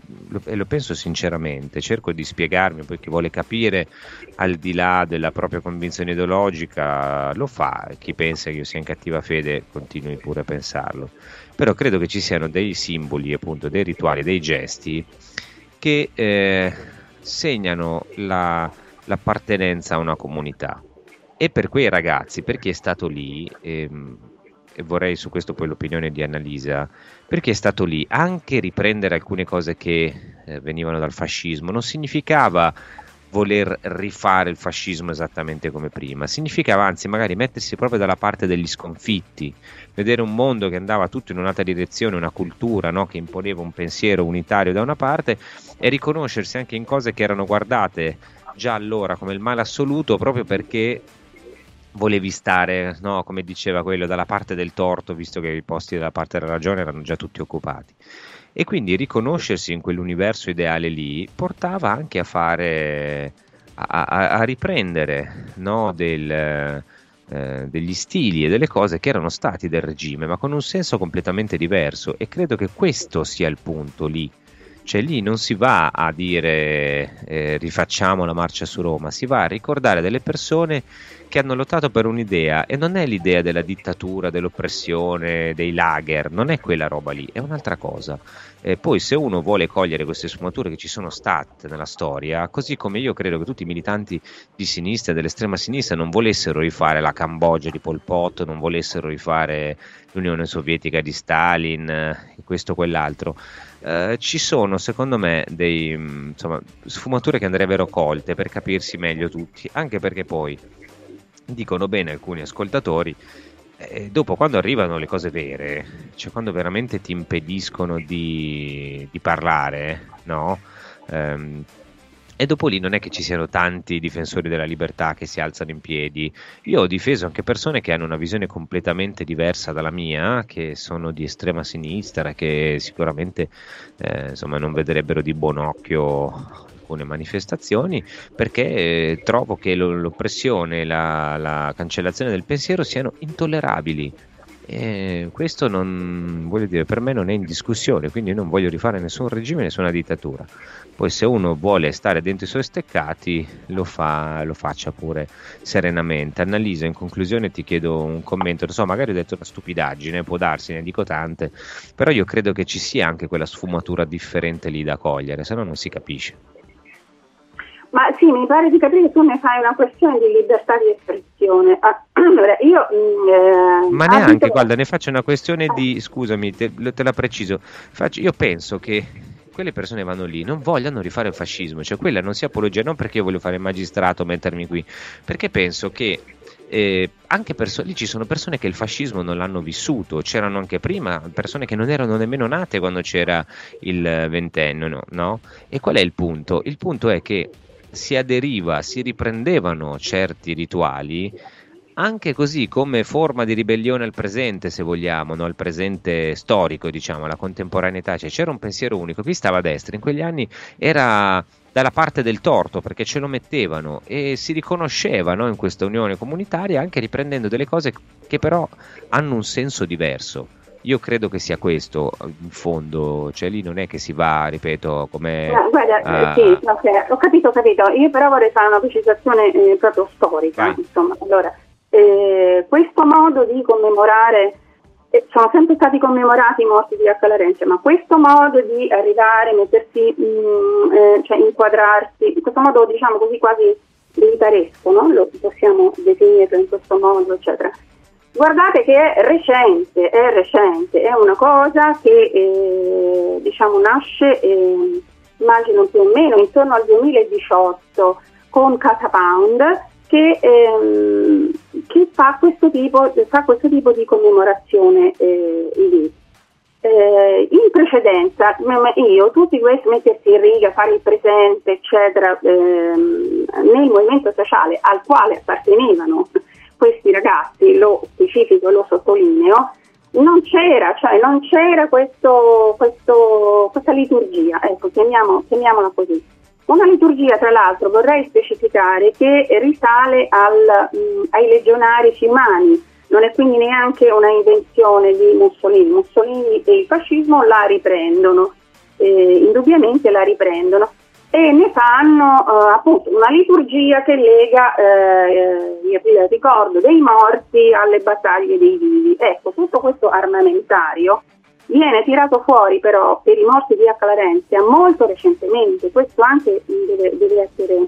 e lo penso sinceramente, cerco di spiegarmi, poi chi vuole capire al di là della propria convinzione ideologica lo fa, chi pensa che io sia in cattiva fede continui pure a pensarlo. Però credo che ci siano dei simboli, appunto, dei rituali, dei gesti che eh, segnano la, l'appartenenza a una comunità. E per quei ragazzi, per chi è stato lì, ehm, e vorrei su questo poi l'opinione di Annalisa, perché è stato lì? Anche riprendere alcune cose che eh, venivano dal fascismo, non significava voler rifare il fascismo esattamente come prima, significava anzi magari mettersi proprio dalla parte degli sconfitti, vedere un mondo che andava tutto in un'altra direzione, una cultura no? che imponeva un pensiero unitario da una parte e riconoscersi anche in cose che erano guardate già allora come il male assoluto proprio perché volevi stare, no, come diceva quello, dalla parte del torto, visto che i posti dalla parte della ragione erano già tutti occupati. E quindi riconoscersi in quell'universo ideale lì portava anche a fare, a, a, a riprendere no, del, eh, degli stili e delle cose che erano stati del regime, ma con un senso completamente diverso. E credo che questo sia il punto lì. Cioè lì non si va a dire eh, rifacciamo la marcia su Roma, si va a ricordare delle persone che hanno lottato per un'idea e non è l'idea della dittatura, dell'oppressione, dei lager, non è quella roba lì, è un'altra cosa. Eh, poi se uno vuole cogliere queste sfumature che ci sono state nella storia, così come io credo che tutti i militanti di sinistra, dell'estrema sinistra, non volessero rifare la Cambogia di Pol Pot, non volessero rifare l'Unione Sovietica di Stalin, eh, questo o quell'altro. Uh, ci sono secondo me dei, insomma, sfumature che andrebbero colte per capirsi meglio tutti, anche perché poi dicono bene alcuni ascoltatori, eh, dopo quando arrivano le cose vere, cioè quando veramente ti impediscono di, di parlare, no? Um, e dopo lì non è che ci siano tanti difensori della libertà che si alzano in piedi. Io ho difeso anche persone che hanno una visione completamente diversa dalla mia, che sono di estrema sinistra, che sicuramente eh, insomma, non vedrebbero di buon occhio alcune manifestazioni perché eh, trovo che l'oppressione, la, la cancellazione del pensiero siano intollerabili. E questo non, dire, per me non è in discussione, quindi non voglio rifare nessun regime, nessuna dittatura. Poi se uno vuole stare dentro i suoi steccati, lo, fa, lo faccia pure serenamente. Annalisa, in conclusione ti chiedo un commento, non so, magari ho detto una stupidaggine, può darsi, ne dico tante, però io credo che ci sia anche quella sfumatura differente lì da cogliere, se no non si capisce. Ma sì, mi pare di capire che tu ne fai una questione di libertà di espressione. Ah, (clears throat) allora, io, mm, eh, Ma neanche, abito... guarda, ne faccio una questione di, scusami, te, te la preciso, faccio, io penso che quelle persone vanno lì non vogliono rifare il fascismo, cioè quella non sia apologia, non perché io voglio fare il magistrato, mettermi qui, perché penso che eh, anche perso- lì ci sono persone che il fascismo non l'hanno vissuto, c'erano anche prima persone che non erano nemmeno nate quando c'era il ventennio, no? E qual è il punto? Il punto è che si aderiva, si riprendevano certi rituali anche così come forma di ribellione al presente, se vogliamo, no? al presente storico, diciamo, alla contemporaneità, cioè c'era un pensiero unico, chi stava a destra in quegli anni era dalla parte del torto perché ce lo mettevano e si riconosceva no? in questa unione comunitaria anche riprendendo delle cose che però hanno un senso diverso. Io credo che sia questo in fondo, cioè lì non è che si va, ripeto, come... No, guarda, uh, sì, okay, ho capito, ho capito, io però vorrei fare una precisazione eh, proprio storica, vai. insomma, allora, eh, questo modo di commemorare, eh, sono sempre stati commemorati i morti di. Larentia, ma questo modo di arrivare, mettersi, mh, mm, eh, cioè inquadrarsi, questo modo diciamo così quasi militaresco, no? lo possiamo definirlo in questo modo, eccetera Guardate che è recente, è recente, è una cosa che eh, diciamo nasce, eh, immagino più o meno intorno al 2018 con Casa Pound che, ehm, che fa, questo tipo, fa, questo tipo, di commemorazione eh, lì. eh, in precedenza io, tutti questi mettersi in riga, fare il presente, eccetera, ehm, nel movimento sociale al quale appartenevano questi ragazzi, lo specifico lo sottolineo, non c'era, cioè non c'era questo, questo, questa liturgia, ecco, chiamiamo, chiamiamola così. Una liturgia, tra l'altro, vorrei specificare che risale al, mh, ai legionari fiumani, non è quindi neanche una invenzione di Mussolini. Mussolini e il fascismo la riprendono, eh, indubbiamente la riprendono e ne fanno eh, appunto una liturgia che lega eh, il ricordo dei morti alle battaglie dei vivi. Ecco, tutto questo armamentario viene tirato fuori però per i morti di H. Larenzia molto recentemente, questo anche deve, deve essere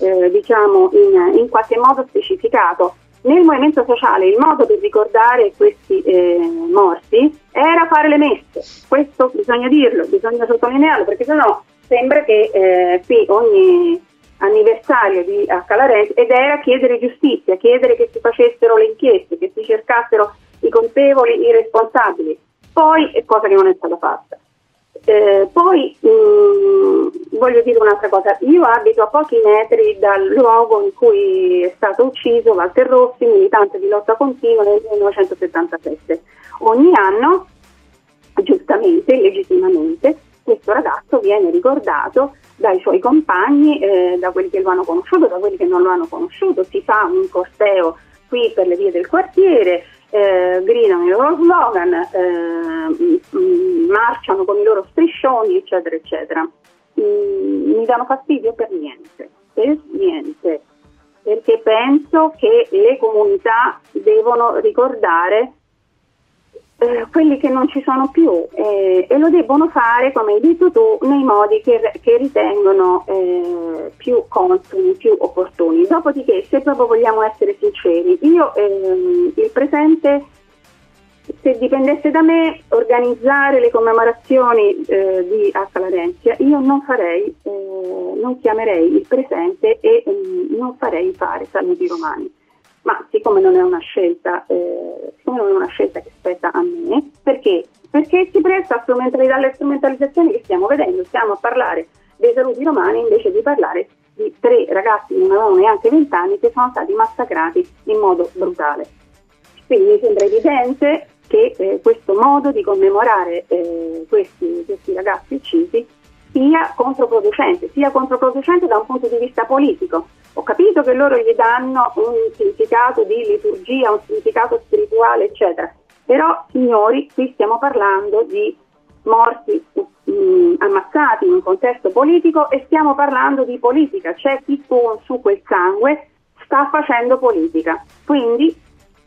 eh, diciamo in, in qualche modo specificato. Nel movimento sociale il modo per ricordare questi eh, morti era fare le messe, questo bisogna dirlo, bisogna sottolinearlo perché sennò sembra che eh, qui ogni anniversario di Accalarenzi ed era chiedere giustizia, chiedere che si facessero le inchieste, che si cercassero i colpevoli, i responsabili. Poi è cosa che non è stata fatta. Eh, poi mh, mm, voglio dire un'altra cosa, io abito a pochi metri dal luogo in cui è stato ucciso Walter Rossi, militante di lotta continua nel 1977. Ogni anno, giustamente, legittimamente, questo ragazzo viene ricordato dai suoi compagni, eh, da quelli che lo hanno conosciuto, da quelli che non lo hanno conosciuto, si fa un corteo qui per le vie del quartiere, eh, gridano i loro slogan, eh, marciano con i loro striscioni, eccetera, eccetera. Mm, mi danno fastidio per niente, per niente, perché penso che le comunità devono ricordare eh, quelli che non ci sono più eh, e lo debbono fare, come hai detto tu, nei modi che, che ritengono eh, più consoni, più opportuni. Dopodiché, se proprio vogliamo essere sinceri, io ehm, il presente, se dipendesse da me, organizzare le commemorazioni eh, di H. Larenzia, io non farei, eh, non chiamerei il presente e mm, non farei fare saluti romani ma siccome non è una scelta, eh, siccome non è una scelta che spetta a me, perché? Perché si presta a strumentalità, alle strumentalizzazioni che stiamo vedendo, stiamo a parlare dei saluti romani invece di parlare di tre ragazzi che non avevano neanche vent'anni che sono stati massacrati in modo brutale. Quindi mi sembra evidente che eh, questo modo di commemorare eh, questi, questi ragazzi uccisi sia controproducente, sia controproducente da un punto di vista politico. Ho capito che loro gli danno un significato di liturgia, un significato spirituale, eccetera. Però, signori, qui stiamo parlando di morti mh, mm, ammazzati in un contesto politico e stiamo parlando di politica. C'è chi con su quel sangue sta facendo politica. Quindi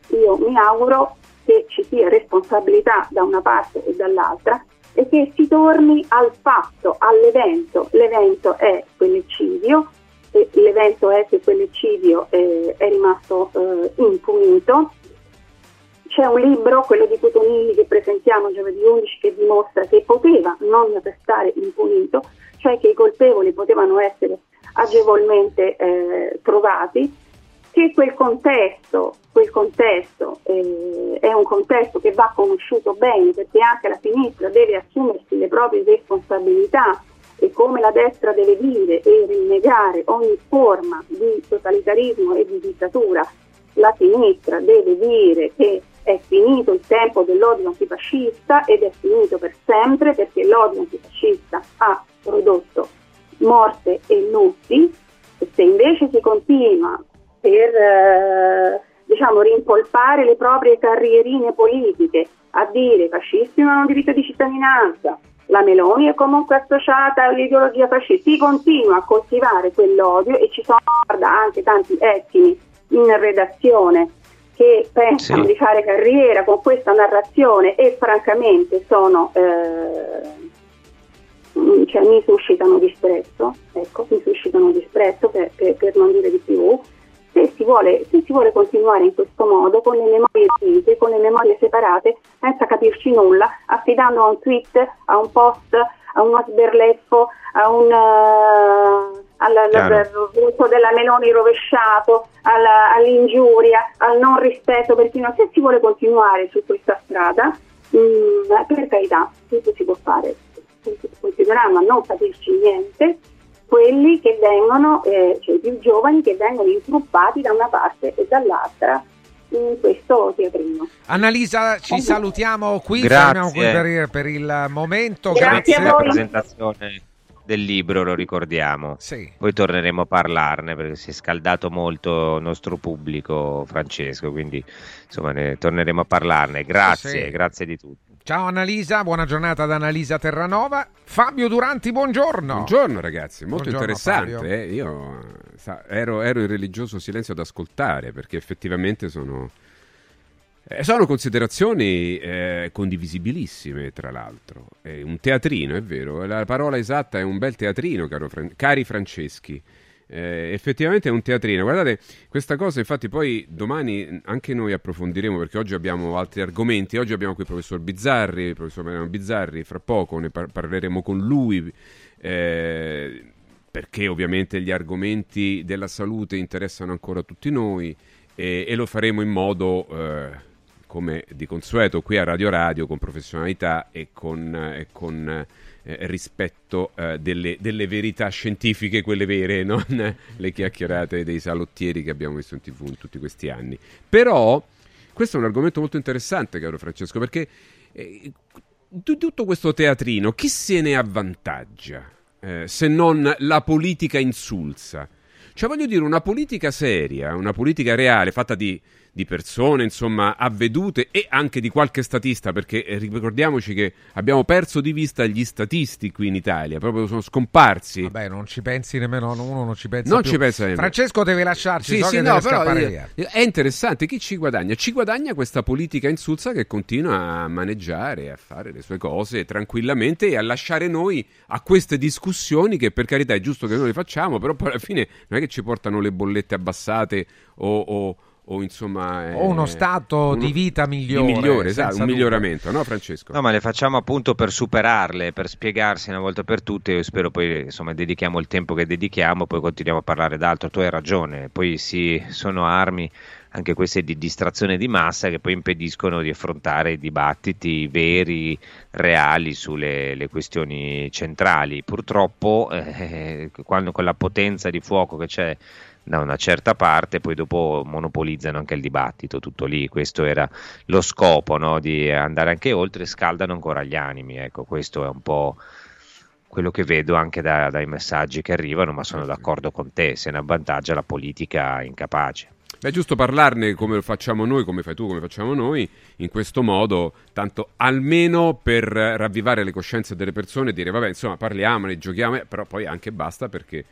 io mi auguro che ci sia responsabilità da una parte e dall'altra e che si torni al fatto, all'evento. L'evento è quell'eccidio, l'evento è che quell'eccidio è, è rimasto eh, impunito. C'è un libro, quello di Cotonilli, che presentiamo giovedì 11, che dimostra che poteva non restare impunito, cioè che i colpevoli potevano essere agevolmente eh, trovati che quel contesto, quel contesto eh, è un contesto che va conosciuto bene perché anche la sinistra deve assumersi le proprie responsabilità e come la destra deve dire e rinnegare ogni forma di totalitarismo e di dittatura, la sinistra deve dire che è finito il tempo dell'odio antifascista ed è finito per sempre perché l'odio antifascista ha prodotto morte e lutti. E se invece si continua per eh, diciamo, rimpolpare le proprie carrierine politiche, a dire fascisti non hanno diritto di cittadinanza, la Meloni è comunque associata all'ideologia fascista, si continua a coltivare quell'odio e ci sono guarda, anche tanti etni in redazione che pensano sì. di fare carriera con questa narrazione e francamente sono, eh, cioè, mi suscitano disprezzo, ecco, mi suscitano disprezzo per, per, per non dire di più se si, vuole, se si vuole continuare in questo modo, con le memorie divise, con le memorie separate, senza capirci nulla, affidando a un tweet, a un post, a uno sberleffo, a un... Uh, della Meloni rovesciato, alla, all'ingiuria, al non rispetto per chi non. Se si vuole continuare su questa strada, Mm, per carità, tutto si può fare, continueranno a non capirci niente quelli che vengono, eh, cioè i più giovani che vengono intruppati da una parte e dall'altra in questo teatrino. Annalisa, ci salutiamo qui, Grazie. fermiamo qui per il, per il momento. Grazie a la voi. presentazione del libro, lo ricordiamo. Sì. Poi torneremo a parlarne perché si è scaldato molto il nostro pubblico, Francesco, quindi insomma ne torneremo a parlarne. Grazie, Sì, sì. grazie di tutto. Ciao Annalisa, buona giornata ad Annalisa Terranova. Fabio Duranti, buongiorno. Buongiorno ragazzi, molto Buongiorno, interessante. Eh. Io sa, ero, ero in religioso silenzio ad ascoltare perché effettivamente sono, eh, sono considerazioni eh, condivisibilissime, tra l'altro. È un teatrino, è vero, la parola esatta è un bel teatrino, caro Fran- cari Franceschi. Eh, effettivamente è un teatrino. Guardate, questa cosa, infatti, poi domani anche noi approfondiremo perché oggi abbiamo altri argomenti. Oggi abbiamo qui il professor Bizzarri, il professor Mariano Bizzarri, fra poco ne par- parleremo con lui. eh, perché ovviamente gli argomenti della salute interessano ancora tutti noi e, e lo faremo in modo, eh, come di consueto, qui a Radio Radio, con professionalità e con, e con, eh, rispetto eh, delle, delle verità scientifiche, quelle vere, (laughs) non le chiacchierate dei salottieri che abbiamo visto in tv in tutti questi anni. Però questo è un argomento molto interessante, caro Francesco, perché eh, tutto questo teatrino, chi se ne avvantaggia? eh, se non la politica insulsa? Cioè, voglio dire, una politica seria, una politica reale, fatta di, di persone, insomma, avvedute e anche di qualche statista, perché eh, ricordiamoci che abbiamo perso di vista gli statisti qui in Italia, proprio sono scomparsi. Vabbè, non ci pensi nemmeno, uno non ci pensa Non più. ci pensa nemmeno. Francesco deve lasciarci, Sì, so sì, no, però via. è interessante chi ci guadagna? Ci guadagna questa politica insulsa che continua a maneggiare, a fare le sue cose tranquillamente e a lasciare noi a queste discussioni che per carità è giusto che noi le facciamo, però poi alla fine non è che ci portano le bollette abbassate o, o- o, insomma... eh, O uno stato uno- di vita migliore, Di migliore, esatto, un dubbio. miglioramento, no Francesco? No, ma le facciamo appunto per superarle, per spiegarsi una volta per tutte. Io spero poi, insomma, dedichiamo il tempo che dedichiamo, poi continuiamo a parlare d'altro. Tu hai ragione, poi sì, sono armi anche queste di distrazione di massa che poi impediscono di affrontare i dibattiti veri, reali sulle le questioni centrali. Purtroppo, eh, quando con la potenza di fuoco che c'è da una certa parte, poi dopo monopolizzano anche il dibattito, tutto lì. Questo era lo scopo no? di andare anche oltre, scaldano ancora gli animi. Ecco, questo è un po' quello che vedo anche da- dai messaggi che arrivano, ma sono d'accordo con te, se ne avvantaggia la politica incapace. È giusto parlarne come lo facciamo noi, come fai tu, come facciamo noi, in questo modo, tanto almeno per ravvivare le coscienze delle persone e dire, vabbè, insomma, parliamone, giochiamo, però poi anche basta perché,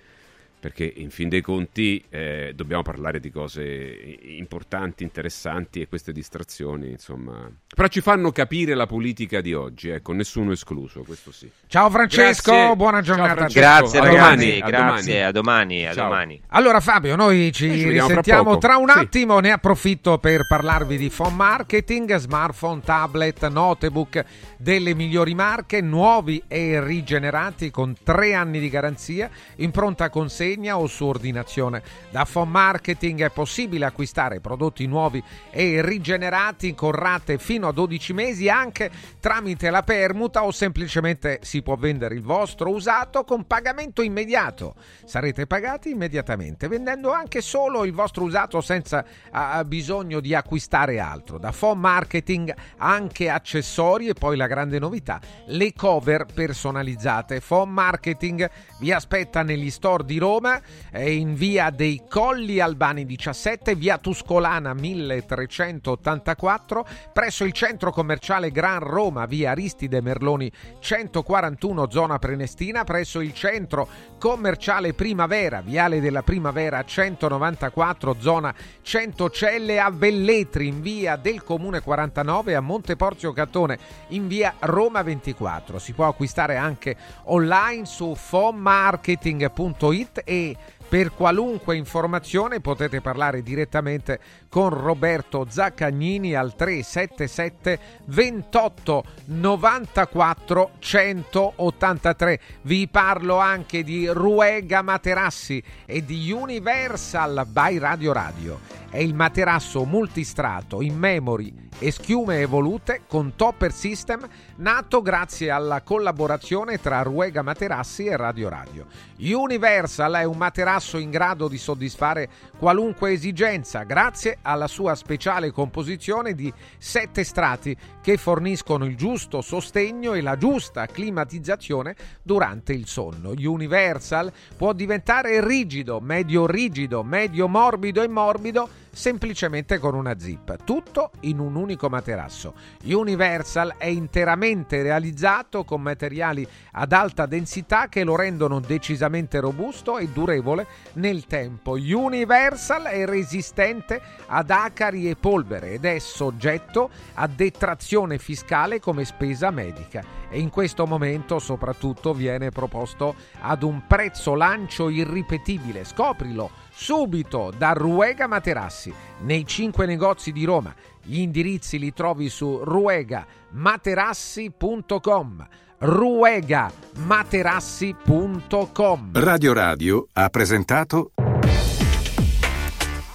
perché in fin dei conti eh, dobbiamo parlare di cose importanti, interessanti e queste distrazioni, insomma... Però ci fanno capire la politica di oggi, ecco, nessuno escluso, questo sì. Ciao Francesco, Grazie. buona Ciao, giornata. Francesco. Grazie a ragazzi, domani, a grazie, domani. a domani, a Ciao. domani. Allora Fabio, noi ci Noi ci risentiamo poco. tra un Sì. attimo, ne approfitto per parlarvi di phone marketing, smartphone, tablet, notebook delle migliori marche, nuovi e rigenerati con tre anni di garanzia, in pronta consegna o su ordinazione. Da phone marketing è possibile acquistare prodotti nuovi e rigenerati con rate fino a 12 mesi anche tramite la permuta o semplicemente si può vendere il vostro usato con pagamento immediato. Sarete pagati immediatamente vendendo anche solo il vostro usato senza ah, bisogno di acquistare altro. Da phone marketing anche accessori e poi la grande novità, le cover personalizzate. Phone marketing vi aspetta negli store di Roma e in via dei Colli Albani 17, via Tuscolana 1384, presso il centro commerciale Gran Roma, via Aristide Merloni 141, zona Prenestina, presso il centro commerciale Primavera, viale della Primavera 194, zona Centocelle a Velletri, in via del Comune 49, a Monteporzio Catone, in via Roma 24. Si può acquistare anche online su fonmarketing.it e per qualunque informazione potete parlare direttamente con Roberto Zaccagnini al 377 28 94 183. Vi parlo anche di Ruega Materassi e di Universal by Radio Radio. È il materasso multistrato in memory e schiume evolute con topper system nato grazie alla collaborazione tra Ruega Materassi e Radio Radio. Universal è un materasso in grado di soddisfare qualunque esigenza grazie alla sua speciale composizione di sette strati che forniscono il giusto sostegno e la giusta climatizzazione durante il sonno. Universal può diventare rigido, medio rigido, medio morbido e morbido semplicemente con una zip, tutto in un unico materasso. Universal è interamente realizzato con materiali ad alta densità che lo rendono decisamente robusto e durevole nel tempo. Universal è resistente ad acari e polvere ed è soggetto a detrazione fiscale come spesa medica e in questo momento soprattutto viene proposto ad un prezzo lancio irripetibile. Scoprilo subito da Ruega Materassi nei cinque negozi di Roma. Gli indirizzi li trovi su ruegamaterassi.com. ruegamaterassi.com. Radio Radio ha presentato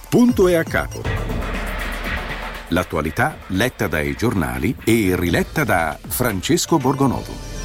Punto e a capo. L'attualità letta dai giornali e riletta da Francesco Borgonovo.